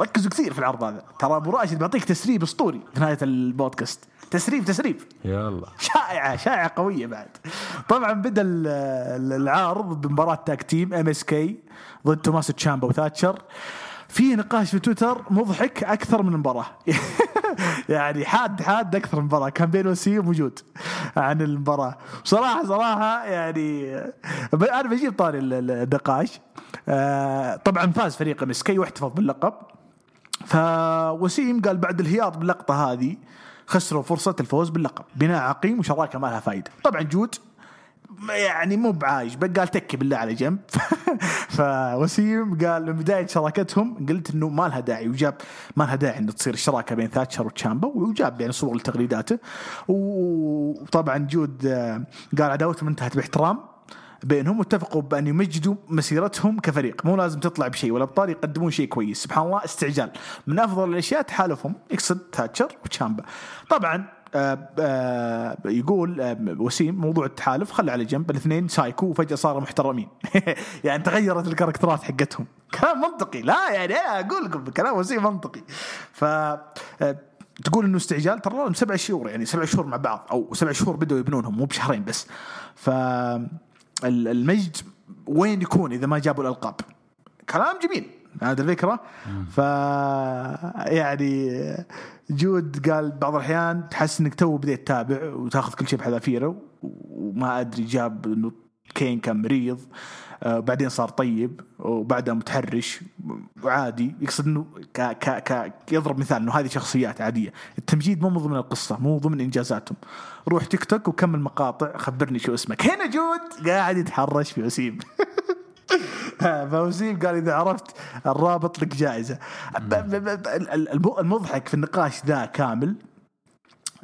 ركزوا كثير في العرض هذا. ترى أبو راشد بعطيك تسريب أسطوري في نهاية البودكاست. تسريب تسريب. يلا شائعة شائعة قوية بعد. طبعا بدأ ال- ال- العرض بمباراة tag team MSK ضد توماس تشامبا وثاتشر في نقاش في تويتر مضحك أكثر من المباراه يعني حاد حاد أكثر من المباراه كان بين وسيم وجود عن المباراة. صراحة صراحة يعني أنا بجيب طاري ال- ال- النقاش. آه، طبعا فاز فريق MSK واحتفظ باللقب. فوسيم قال بعد الهياط باللقطه هذه خسروا فرصة الفوز باللقب. بناء عقيم وشراكة ما لها فائده طبعا جود يعني مو بعايش بل قال تكي بالله على جنب. فوسيم قال من بداية شراكتهم قلت إنه ما لها داعي وجاب ما لها داعي انه تصير الشراكة بين ثاتشر وتشامبا وجاب يعني صور لتغريداته. وطبعا جود آه، قال عداوتهم انتهت باحترام بينهم واتفقوا بأن يمجدوا مسيرتهم كفريق. مو لازم تطلع بشيء والأبطال يقدمون شيء كويس. سبحان الله استعجال. من أفضل الأشياء تحالفهم يقصد تاتشر وتشامبا. طبعا يقول آه وسيم موضوع التحالف خلى على جنب. الاثنين سايكو وفجأة صاروا محترمين. يعني تغيرت الكاركترات حقتهم. كلام منطقي. لا يعني أقول لكم كلام وسيم منطقي. ف آه، تقول إنه استعجال ترى لهم سبع شهور يعني سبع شهور مع بعض أو سبع شهور بدأوا يبنونهم مو بشهرين بس. ف ال- المجد وين يكون إذا ما جابوا الألقاب؟ كلام جميل. هذا الفكرة. ف يعني جود قال بعض الأحيان تحس إنك تو بديت تتابع وتاخذ كل شيء بحذافيره وما أدري جاب إنه كين كان مريض آه، بعدين صار طيب وبعدها متحرش وعادي. يقصد إنه ك ك ك يضرب مثال إنه هذه شخصيات عادية. التمجيد مو من ضمن القصة مو ضمن إنجازاتهم. روح تيك توك وكمل مقاطع خبرني شو اسمك. هنا جود قاعد يتحرش في وسيم فوسيم قال إذا عرفت الرابط لك جائزة. المضحك في النقاش ذا كامل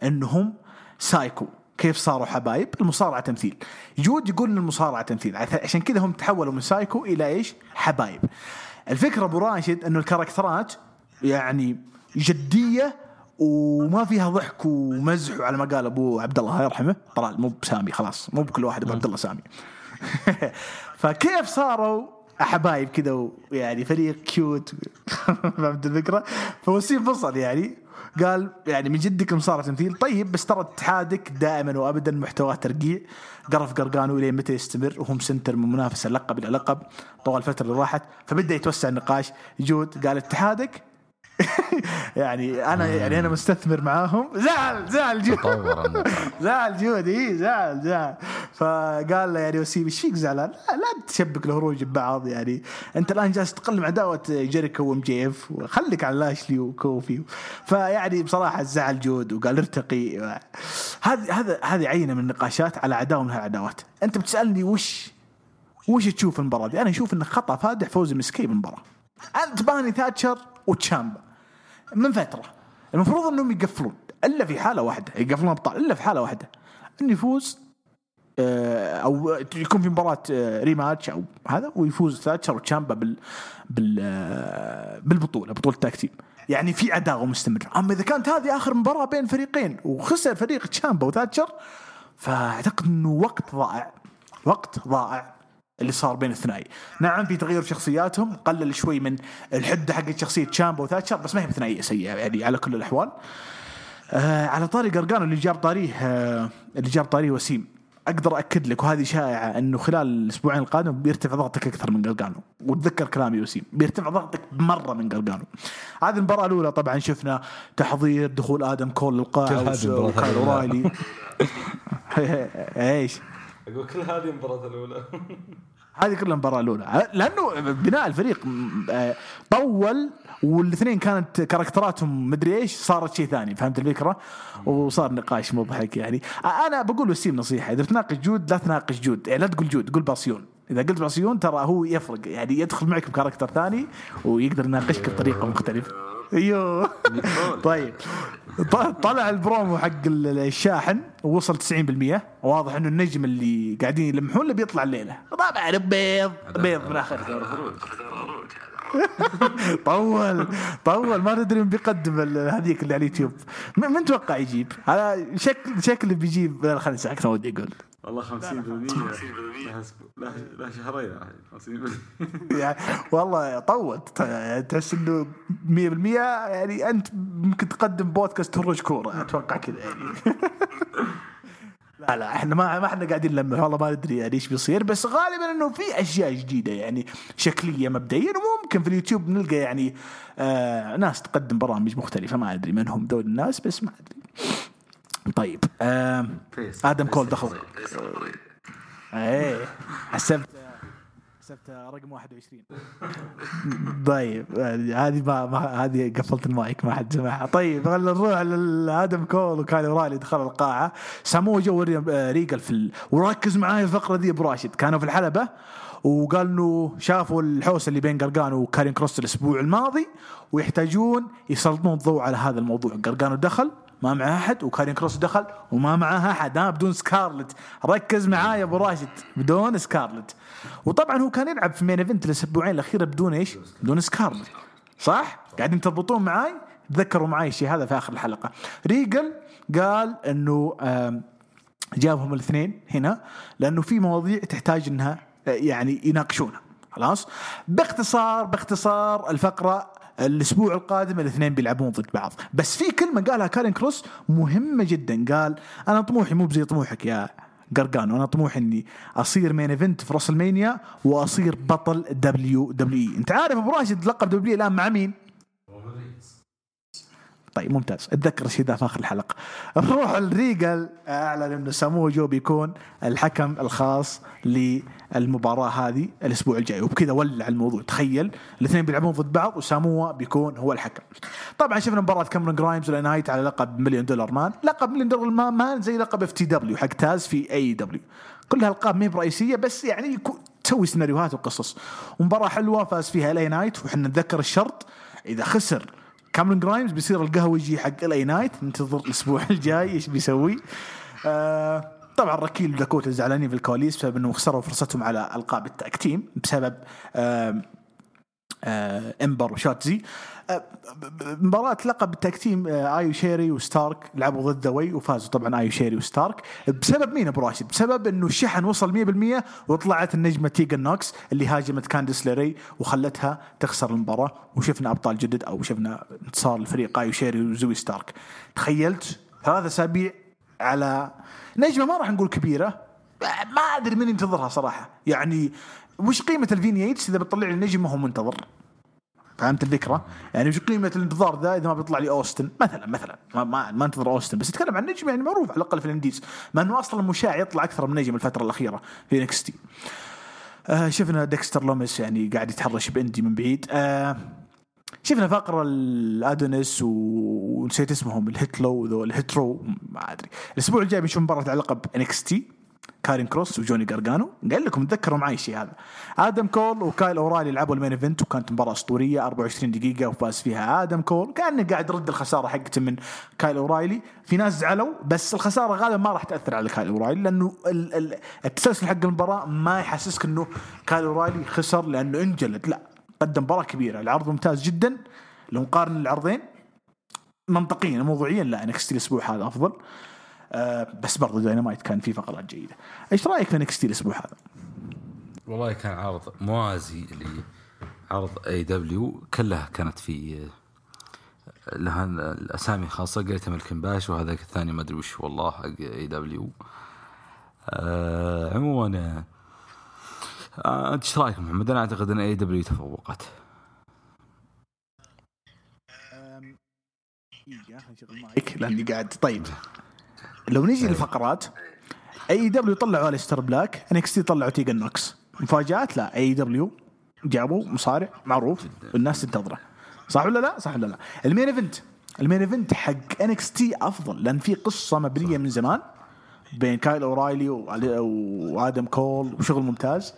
إنهم سايكو. كيف صاروا حبايب؟ المصارعة تمثيل. جود يقول إن المصارعة تمثيل. عشان كذا هم تحولوا من سايكو إلى إيش؟ حبايب. الفكرة أبو راشد إنه الكاركترات يعني جدية وما فيها ضحك ومزح على ما قال أبو عبد الله الله يرحمه. طلال مو بسامي خلاص. مو بكل واحد أبو عبد الله سامي. فكيف صاروا حبايب كذا ويعني فريق cute فهمت الفكرة؟ فوسيم فصل يعني قال يعني من جدك المصارعه تمثيل طيب بس ترى اتحادك دائما وابدا محتواه ترقيع. قرف قرقانو إلى متى يستمر؟ وهم سنتر من منافسة لقب إلى لقب. طوال الفترة اللي راحت فبدأ يتوسع النقاش. جود قال اتحادك يعني أنا يعني أنا مستثمر معاهم زعل زعل جود. زعل جود إي زعل زعل فقال له يعني وسيم إيش فيك زعلان؟ لا, لا تشبك الهروج ببعض يعني أنت الآن جالس تقلم عداوه جيريكو و MJF وخليك على لاشلي وكوفي فيعني بصراحة زعل جود وقال ارتقي هذه هذا هذه عينة من النقاشات على عداوة من هالعداوات أنت بتسألني وش وش تشوف المباراة دي؟ أنا أشوف انه خطأ فادح فوز مسكي بالمباراة. أنت باني تاتشر وتشامبا من فترة. المفروض إنهم يقفلون إلا في حالة واحدة يقفلون أبطال إلا في حالة واحدة. إنه يفوز آه، أو يكون في مباراة آه، rematch أو هذا ويفوز تاتشر وتشامبا بال بال آه، بالبطولة بطولة tag team يعني في عداوة مستمرة. أما إذا كانت هذه آخر مباراة بين فريقين وخسر فريق تشامبا وتاتشر فأعتقد إنه وقت ضائع وقت ضائع. اللي صار بين الثنائي نعم في تغير في شخصياتهم قلل شوي من الحدة حقت شخصية تشامبا وثاتشر بس ما هي بثنائية سيئة يعني على كل الأحوال. آه على طاري قرقان اللي جاب طاريه آه اللي جاب طاريه وسيم. أقدر أكد لك وهذه شائعة إنه خلال الأسبوعين القادمه بيرتفع ضغطك أكثر من قرقانو وتذكر كلامي وسيم بيرتفع ضغطك مرة من قرقانو هذه المباراة الأولى طبعا شفنا تحضير دخول آدم كول للقاعه وكايل. أورايلي. إيش؟ أقول كل هذه المباراه الأولى. هذه كلها المباراه الأولى. لأنه بناء الفريق آه، طول والاثنين كانت كاركتراتهم مدري إيش صارت شيء ثاني فهمت الفكرة؟ وصار نقاش مضحك يعني. أنا بقول وسيم نصيحة إذا تناقش جود لا تناقش جود. يعني لا تقول جود قول باسيون إذا قلت باسيون ترى هو يفرق. يعني يدخل معك ب character ثاني ويقدر يناقشك بطريقة مختلفة. أيوه. طيب. طلع البرومو حق ال- الشاحن ووصل 90% واضح إنه النجم اللي قاعدين يلمحون له بيطلع الليلة. طبعا بيض بيض من الآخر طول. طول. ما ندري من بيقدم هذيك اللي على اليوتيوب. من من توقع يجيب؟ شكل شكل بيجيب. خليني ما ودي أقول. والله 50% لها لها شهرين الحين 50% يعني والله طول ت- تحس إنه 100% يعني أنت ممكن تقدم بودكاست هروج كورة أتوقع كذا يعني. لا لا إحنا ما ما إحنا قاعدين نلمح والله ما ندري يعني إيش بيصير. بس غالبا إنه في أشياء جديدة يعني شكلية مبدئيا وممكن في اليوتيوب نلقى يعني آه ناس تقدم برامج مختلفة ما أدري من هم دول الناس بس ما أدري. طيب آه. آدم. كول دخل. إيه حسبت حسبت رقم 21 طيب هذه ما, ما هذه قفلت المايك ما حد سمعها. طيب خلينا نروح لادم كول وكايل اورايلي دخل القاعة. سامو جو وري- آه، ريجل في ال... وركز معاي الفقرة دي أبو راشد. كانوا في الحلبة وقال إنه شافوا الحوسه اللي بين قرقانو وكارين كروس الأسبوع الماضي ويحتاجون يسلطون الضوء على هذا الموضوع. قرقانو دخل ما معاه أحد؟ وكارين كروس دخل وما معاه أحد. ها بدون سكارلت. ركز معاي يا أبو راشد. بدون سكارلت. وطبعا هو كان يلعب في main event الأسبوعين الاخيره بدون إيش؟ بدون سكارلت. صح؟ قاعدين تربطون معاي؟ تذكروا معاي الشيء هذا في آخر الحلقة. ريجل قال إنه جابهم الاثنين هنا لأنه في مواضيع تحتاج إنها آه، يعني يناقشونها. خلاص؟ باختصار باختصار الفقرة الأسبوع القادم الاثنين بيلعبون ضد بعض. بس في كلمة قالها كارين كروس مهمة جدا. قال أنا طموحي مو بزي طموحك يا قرقانو أنا طموحي إني أصير main event في WrestleMania وأصير بطل WWE أنت عارف أبو راشد لقب دبليو الآن مع مين؟ طيب ممتاز. اتذكر الشيء في آخر الحلقة. نروح الريجل أعلن إنه سامو جو بيكون الحكم الخاص للمباراة هذه الأسبوع الجاي. وبكذا ولع الموضوع. تخيل الاثنين بيلعبون ضد بعض وسامو بيكون هو الحكم. طبعا شفنا مباراة كاميرون جرايمز نايت على لقب Million Dollar Man. لقب Million Dollar Man, زي لقب FTW حق تاز في AEW. كلها القاب ما هي برئيسية بس يعني تسوي سيناريوهات وقصص. ومباراة حلوة فاز فيها LA Knight وحنا نتذكر الشرط إذا خسر كاميرون جرايمز بيصير القهوجي حق LA Knight ننتظر الأسبوع الجاي إيش بيسوي. آه طبعا ركيل وداكوتا زعلانين في الكواليس بسبب إنهم خسروا فرصتهم على ألقاب ال tag team بسبب آه آه إمبر وشاتزي. مباراة لقب ال tag team آه آيو شيري وستارك لعبوا ضد ذوي وفازوا. طبعا آيو شيري وستارك. بسبب مين أبو راشد؟ بسبب إنه الشحن وصل 100% وطلعت النجمة تيجن نوكس اللي هاجمت كانديس ليري وخلتها تخسر المباراة وشفنا أبطال جدد أو شفنا انتصار الفريق آيو شيري وزوي ستارك. تخيلت ثلاثة أسابيع على نجمة ما راح نقول كبيرة ما أدري من ينتظرها صراحة. يعني وش قيمة ال vignettes إذا بتطلع لي نجم ما هو منتظر؟ فهمت الفكرة؟ يعني وش قيمة الانتظار ذا إذا ما بيطلع لي أوستن مثلا مثلا ما ما, ما أنتظر أوستن بس اتكلم عن نجم يعني معروف على الأقل في ال indies مع إنه أصلا مشاع يطلع أكثر من نجم الفترة الأخيرة في NXT. آه شفنا ديكستر لوميس يعني قاعد يتحرش بإندي من بعيد. آه شفنا فقرة الادونيس ونسيت اسمهم الهيتلو ذو الهيترو ما أدري. الأسبوع الجاي بنشوف مباراة على لقب NXT. كارين كروس وجوني قرقانو قال لكم تذكروا معي الشيء هذا. آدم كول وكايل اورايلي لعبوا ال main event وكانت مباراة أسطورية 24 دقيقة وفاز فيها آدم كول. كأنه قاعد يرد الخسارة حقته من كايل أورايلي. في ناس زعلوا بس الخسارة غالبا ما راح تأثر على كايل أورايلي لأنه ال- ال- التسلسل حق المباراة ما يحسسك إنه كايل أورايلي خسر لأنه انجلد. لا قدم مباراة كبيرة. العرض ممتاز جدا. لو نقارن العرضين منطقيا موضوعيا لا NXT الأسبوع هذا أفضل. بس برضو داينامايت كان فيه فقرات جيدة. إيش رأيك في NXT الأسبوع هذا؟ والله كان عرض موازي لعرض AEW كلها كانت في لها الأسامي خاصه Great American Bash وهذاك الثاني ما أدري وش والله حق AEW آه عموما آه انت إيش رأيك محمد؟ أنا أعتقد إن AEW تفوقت. لأني قاعد طيب. لو نجي للفقرات AEW طلعوا الستر بلاك NXT طلعوا تيجن نوكس مفاجآت؟ لا AEW جابوا مصارع معروف والناس تنتظره. صح ولا لا؟ صح ولا لا؟ ال main event. ال main event حق NXT أفضل لأن في قصة مبنية من زمان بين كايل أورايلي وآدم كول وشغل ممتاز.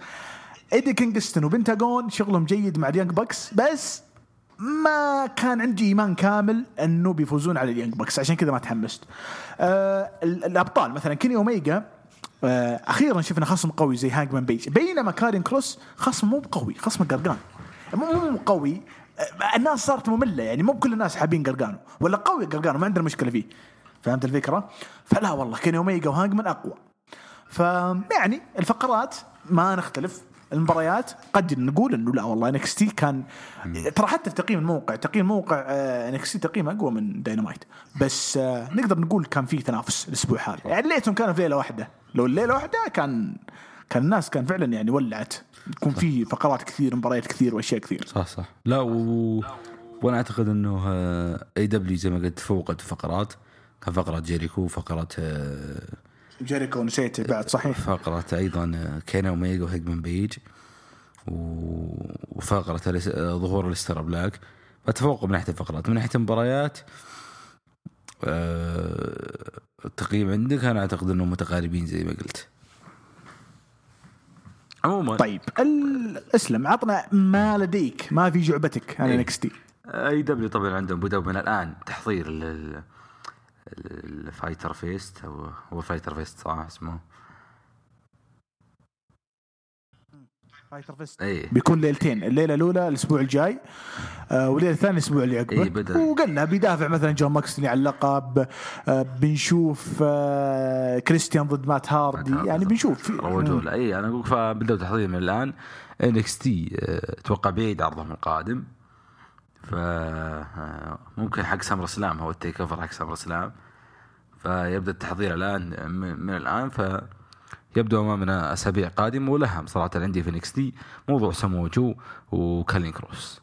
إيدي كينغستون وبنتاجون شغلهم جيد مع ال Young Bucks. بس ما كان عندي إيمان كامل إنه بيفوزون على ال Young Bucks. عشان كذا ما تحمست. آه الأبطال مثلا كيني أوميجا آه أخيرا شفنا خصم قوي زي هانجمان بيج. بينما كارين كروس خصم مو قوي خصم قرقان. مو مو قوي. آه الناس صارت مملة يعني مو كل الناس حابين قرقانو ولا قوي قرقانو ما عندنا مشكلة فيه. فهمت الفكرة؟ فلا والله كيني أوميجا وهانجمان أقوى. فيعني الفقرات ما نختلف. المباريات قد نقول إنه لا والله NXT كان ترى حتى في تقييم الموقع تقييم موقع NXT تقييم أقوى من داينامايت بس آه، نقدر نقول كان في تنافس الأسبوع هذا. يعني ليتهم كانوا في ليلة واحدة. لو الليلة واحدة كان كان الناس كان فعلا يعني ولعت. يكون في فقرات كثير مباريات كثير وأشياء كثير. صح صح. لا و... وأنا أعتقد إنه AEW زي ما قلت تفوقت فقرات. كان فقرة جيريكو فقرة آه، جيريكو نسيته بعد صحيح؟ فقرة أيضا كيني اوميجا وهانجمان بيج وفقرة ظهور الإستر بلاك. فتفوقوا من ناحية الفقرات. من ناحية المباريات آه، التقييم عندك أنا أعتقد إنهم متقاربين زي ما قلت. عموما. طيب اسلم عطنا ما لديك ما في جعبتك عن إيه. انكس تي. AEW طبعا عندهم بدأوا من الآن تحضير لل ال Fyter Fest أو هو Fyter Fest صح اسمه؟ Fyter Fest. اي بيكون ليلتين الليلة الأولى الأسبوع الجاي آه والليلة الثانية الأسبوع اللي عقبه إيه، بدأ. وقلنا بيدافع مثلا جون ماكسلي على اللقب آه بنشوف آه كريستيان ضد مات هاردي. يعني بنشوف. في- روجوا له اي أنا أقول فبدأوا تحضير من الان NXT أتوقع بعيد عرضهم القادم. ف آه، ممكن حق SummerSlam هو ال TakeOver حق SummerSlam فيبدأ التحضير الآن من من الآن ف يبدو أمامنا أسابيع قادمة واهم صراحة عندي في NXT موضوع سموجو وكارين كروس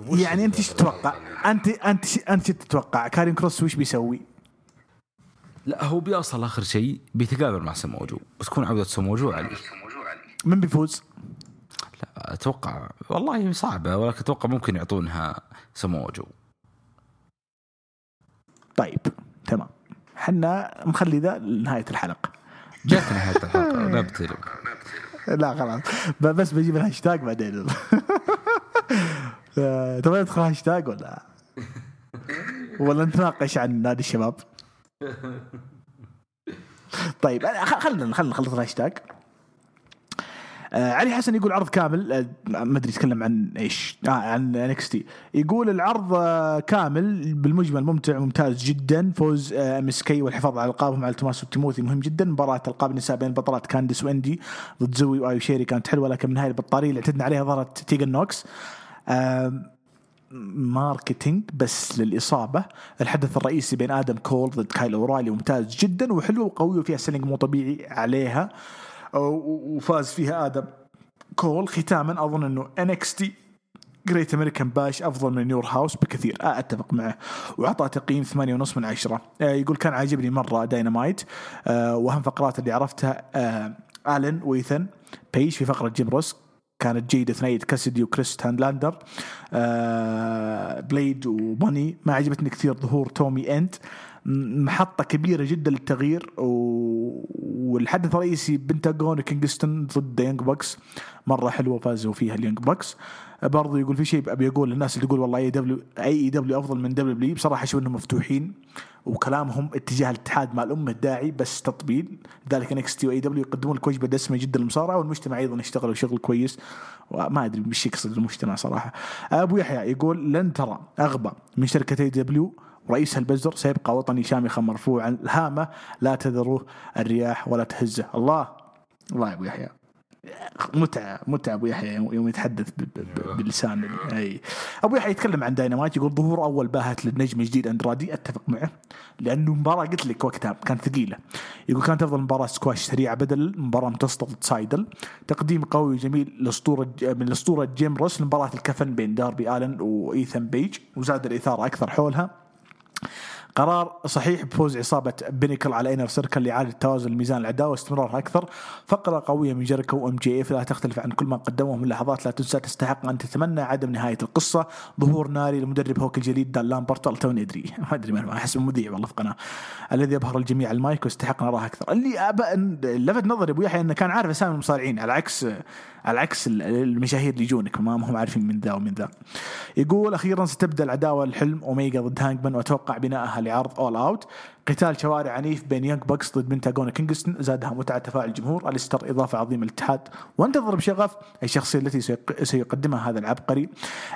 يعني أنت إيش تتوقع؟ انت أنت أنت إيش تتوقع؟ كارين كروس وش بيسوي؟ لا هو بيوصل آخر شيء بيتقابل مع سموجو بتكون عودة سموجو عليه من بيفوز؟ لا أتوقع والله صعبة ولكن أتوقع ممكن يعطونها سموجو. طيب تمام. حنا مخلي ذا لنهاية الحلقة. جات نهايه الحلقة نبتلي لا خلاص. بس بجيب الهاشتاج بعدين. آه، تبغى ندخل هاشتاج ولا؟ ولا نتناقش عن نادي الشباب؟ طيب خلينا خلينا نخلص الهاشتاج. آه علي حسن يقول عرض كامل. آه ما أدري يتكلم عن إيش. آه عن NXT يقول العرض آه كامل بالمجمل ممتع ممتاز جدا. فوز MSK والحفاظ على ألقابهم على توماس وتيموثي مهم جدا. مباراة ألقاب النساء بين البطلات كانديس وأندي ضد زوي وايو شيري كانت حلوة لكن مو هاي البطارية اللي اعتدنا عليها ظهرت تيجن نوكس. آه marketing بس للإصابة. الحدث الرئيسي بين آدم كول ضد كايل اورايلي ممتاز جدا وحلو وقوي وفيها selling مو طبيعي عليها. وفاز فيها آدم. كول ختاما أظن إنه NXT Great American Bash أفضل من In Your House بكثير. آه أتفق معه. واعطى تقييم 8.5 من عشرة. آه يقول كان عاجبني مرة داينامايت آه وأهم فقرات اللي عرفتها آه الن وايثن بيج في فقرة جيم روس كانت جيدة ثنائية كاسدي وكريس ستاتلاندر آه بليد وماني ما عجبتني كثير ظهور تومي انت م- محطة كبيرة جدا للتغيير. والحدث الرئيسي بنتاغون وكينغستون ضد Young Bucks مرة حلوة فازوا فيها ال Young Bucks برضو يقول في شيء أبي أقول للناس اللي تقول والله أي دبليو أي دبليو أفضل من دبليو بلي بصراحة أشوف إنهم مفتوحين وكلامهم اتجاه الاتحاد مع الأمة الداعي بس تطبيل. لذلك NXT و AEW يقدمون لك وجبة دسمة جدا للمصارعة والمجتمع أيضا يشتغلوا شغل كويس. وما أدري إيش يقصد المجتمع صراحة. أبو يحيى يقول لن ترى أغبى من شركة AEW رئيسها البزر سيبقى وطني شامخا مرفوعا الهامة لا تذروه الرياح ولا تهزه الله. الله يا أبو يحيى. متعة متعة أبو يحيى يوم يتحدث بلسان أي. أبو يحيى يتكلم عن داينامايت يقول ظهور أول باهت للنجم الجديد أندرادي أتفق معه لأنه مباراة قلت لك وقتها كانت ثقيلة. يقول كانت أفضل مباراة سكواش سريعة بدل مباراة متوسطة ضد سايدل تقديم قوي وجميل لأسطورة من الأسطورة جيم روس لمباراة الكفن بين داربي آلن وايثن بيج وزاد الإثارة أكثر حولها. قرار صحيح بفوز عصابة Pinnacle على Inner Circle لإعادة توازن الميزان العداوة واستمرارها أكثر. فقرة قوية من جيريكو و MJF لا تختلف عن كل ما قدموه من لحظات لا تنسى تستحق أن تتمنى عدم نهاية القصة. ظهور ناري لمدرب هوك الجليد دان لامبرت والله توني أدري. ما أدري من أحس مذيع والله في قناة. الذي أبهر الجميع المايك واستحق نراه أكثر. اللي لفت نظري أبو يحيى أنه كان عارف أسامي المصارعين على عكس على عكس ال- المشاهير اللي يجونك ما هم عارفين من ذا ومن ذا. يقول أخيرا ستبدأ العداوة الحلم اوميجا ضد هانجمان وأتوقع بناءها لعرض All Out قتال شوارع عنيف بين Young Bucks ضد بنتاغون كينغستون زادها متعة تفاعل الجمهور. أليستر إضافة عظيمة للاتحاد. وأنتظر بشغف الشخصيه التي سيق- سيقدمها هذا العبقري.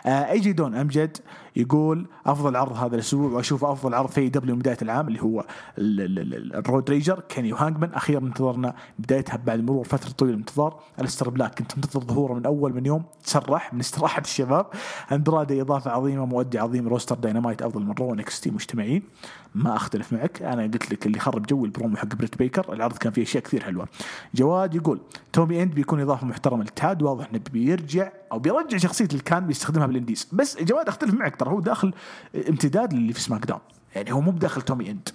آه ايجي دون أمجد. يقول أفضل عرض هذا الأسبوع وأشوف أفضل عرض في AEW من بداية العام اللي هو ال- ال- ال- ال Road Rager كيني وهانجمان أخيرا انتظرنا بدايتها بعد مرور فترة طويلة من الانتظار ألستر بلاك كنت منتظر ظهوره من أول من يوم. تسرح من استراحة الشياب. أندرادي إضافة عظيمة مؤدي عظيم roster Dynamite أفضل من Raw مجتمعين. ما أختلف معك. أنا قلت لك اللي خرب جو البرومو حق بريت بيكر العرض كان فيه أشياء كثير حلوة. جواد يقول تومي إند بيكون إضافة محترمة للاتحاد واضح إنه بيرجع أو بيرجع شخصية اللي كان بيستخدمها بال indies. بس جواد أختلف معك ترى هو داخل امتداد للي في SmackDown. يعني هو مو بداخل تومي إند.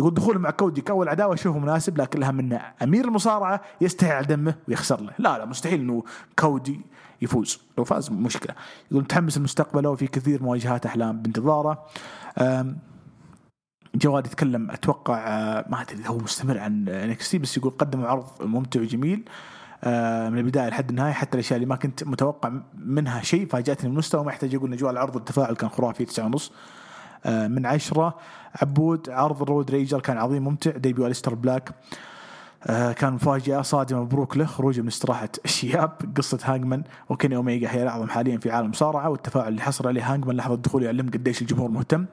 يقول دخوله مع كودي كأول عداوة اشوفه مناسب لكن لها منه أمير المصارعة يستحي على دمه ويخسر له. لا لا مستحيل إنه كودي يفوز. لو فاز مشكلة. يقول متحمس لمستقبله وفي كثير مواجهات أحلام بانتظاره. جواد يتكلم أتوقع آه، ما أدري هو مستمر عن NXT بس يقول قدموا عرض ممتع وجميل آه، من البداية لحد النهاية حتى الأشياء اللي ما كنت متوقع منها شيء فاجأتني المستوى ما يحتاج أقول اجواء العرض والتفاعل كان خرافي تسعة ونص آه، من عشرة عبود عرض ال Road Rager كان عظيم ممتع debut الستر بلاك. كان مفاجأة صادمة مبروك له خروجه من استراحة الشياب قصة هانجمان وكيني أوميجا هي الأعظم حاليا في عالم المصارعة والتفاعل اللي حصل عليه هانجمان لحظة دخوله يعلم قديش الجمهور مهتم.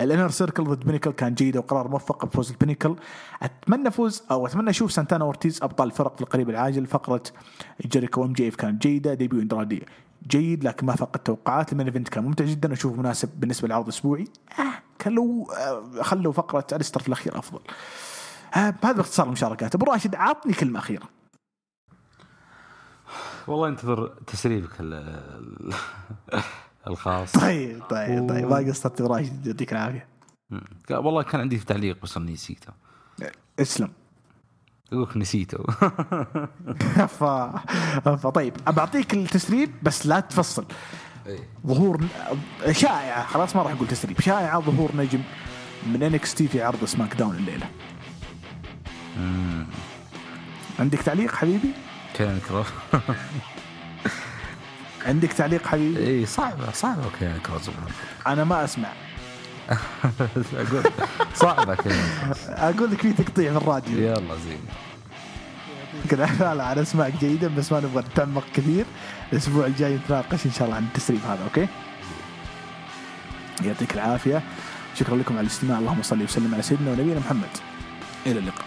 ال Inner Circle ضد Pinnacle كان جيد وقرار موفق بفوز ال Pinnacle. أتمنى فوز أو أتمنى أشوف سانتانا اورتيز أبطال الفرق في القريب العاجل. فقرة جيريكو MJF كانت جيدة debut إندرادي جيد لكن ما فقد توقعات. ال main event كان ممتع جدا واشوفه مناسب بالنسبة للعرض الاسبوعي آه كان آه خلوا فقرة الستر في الأخير أفضل. آه هذا باختصار المشاركات. أبو راشد عطني كلمة أخيرة. والله انتظر تسريبك ال- ال- الخاص. طيب طيب طيب. ما قصرت ابو راشد يعطيك العافية. والله كان عندي تعليق بس اني نسيته. اسلم. يقولك نسيته. ف... فطيب بعطيك التسريب بس لا تفصل. إيه. ظهور شائعة خلاص ما راح أقول تسريب. شائعة ظهور نجم من NXT في عرض SmackDown الليلة. مم. عندك تعليق حبيبي؟ كروس عندك تعليق حبيبي؟ إي صعبه صعبه كان كروس أنا ما أسمع. أقول كان كروس أقول لك في تقطيع في الراديو. يلا زين. كذا لا لا أنا اسمعك جيدا بس ما نبغى نتعمق كثير. الأسبوع الجاي نتناقش إن شاء الله عن التسريب هذا okay؟ يعطيك العافية. شكرا لكم على الاستماع. اللهم صل وسلم على سيدنا ونبينا محمد. إلى اللقاء.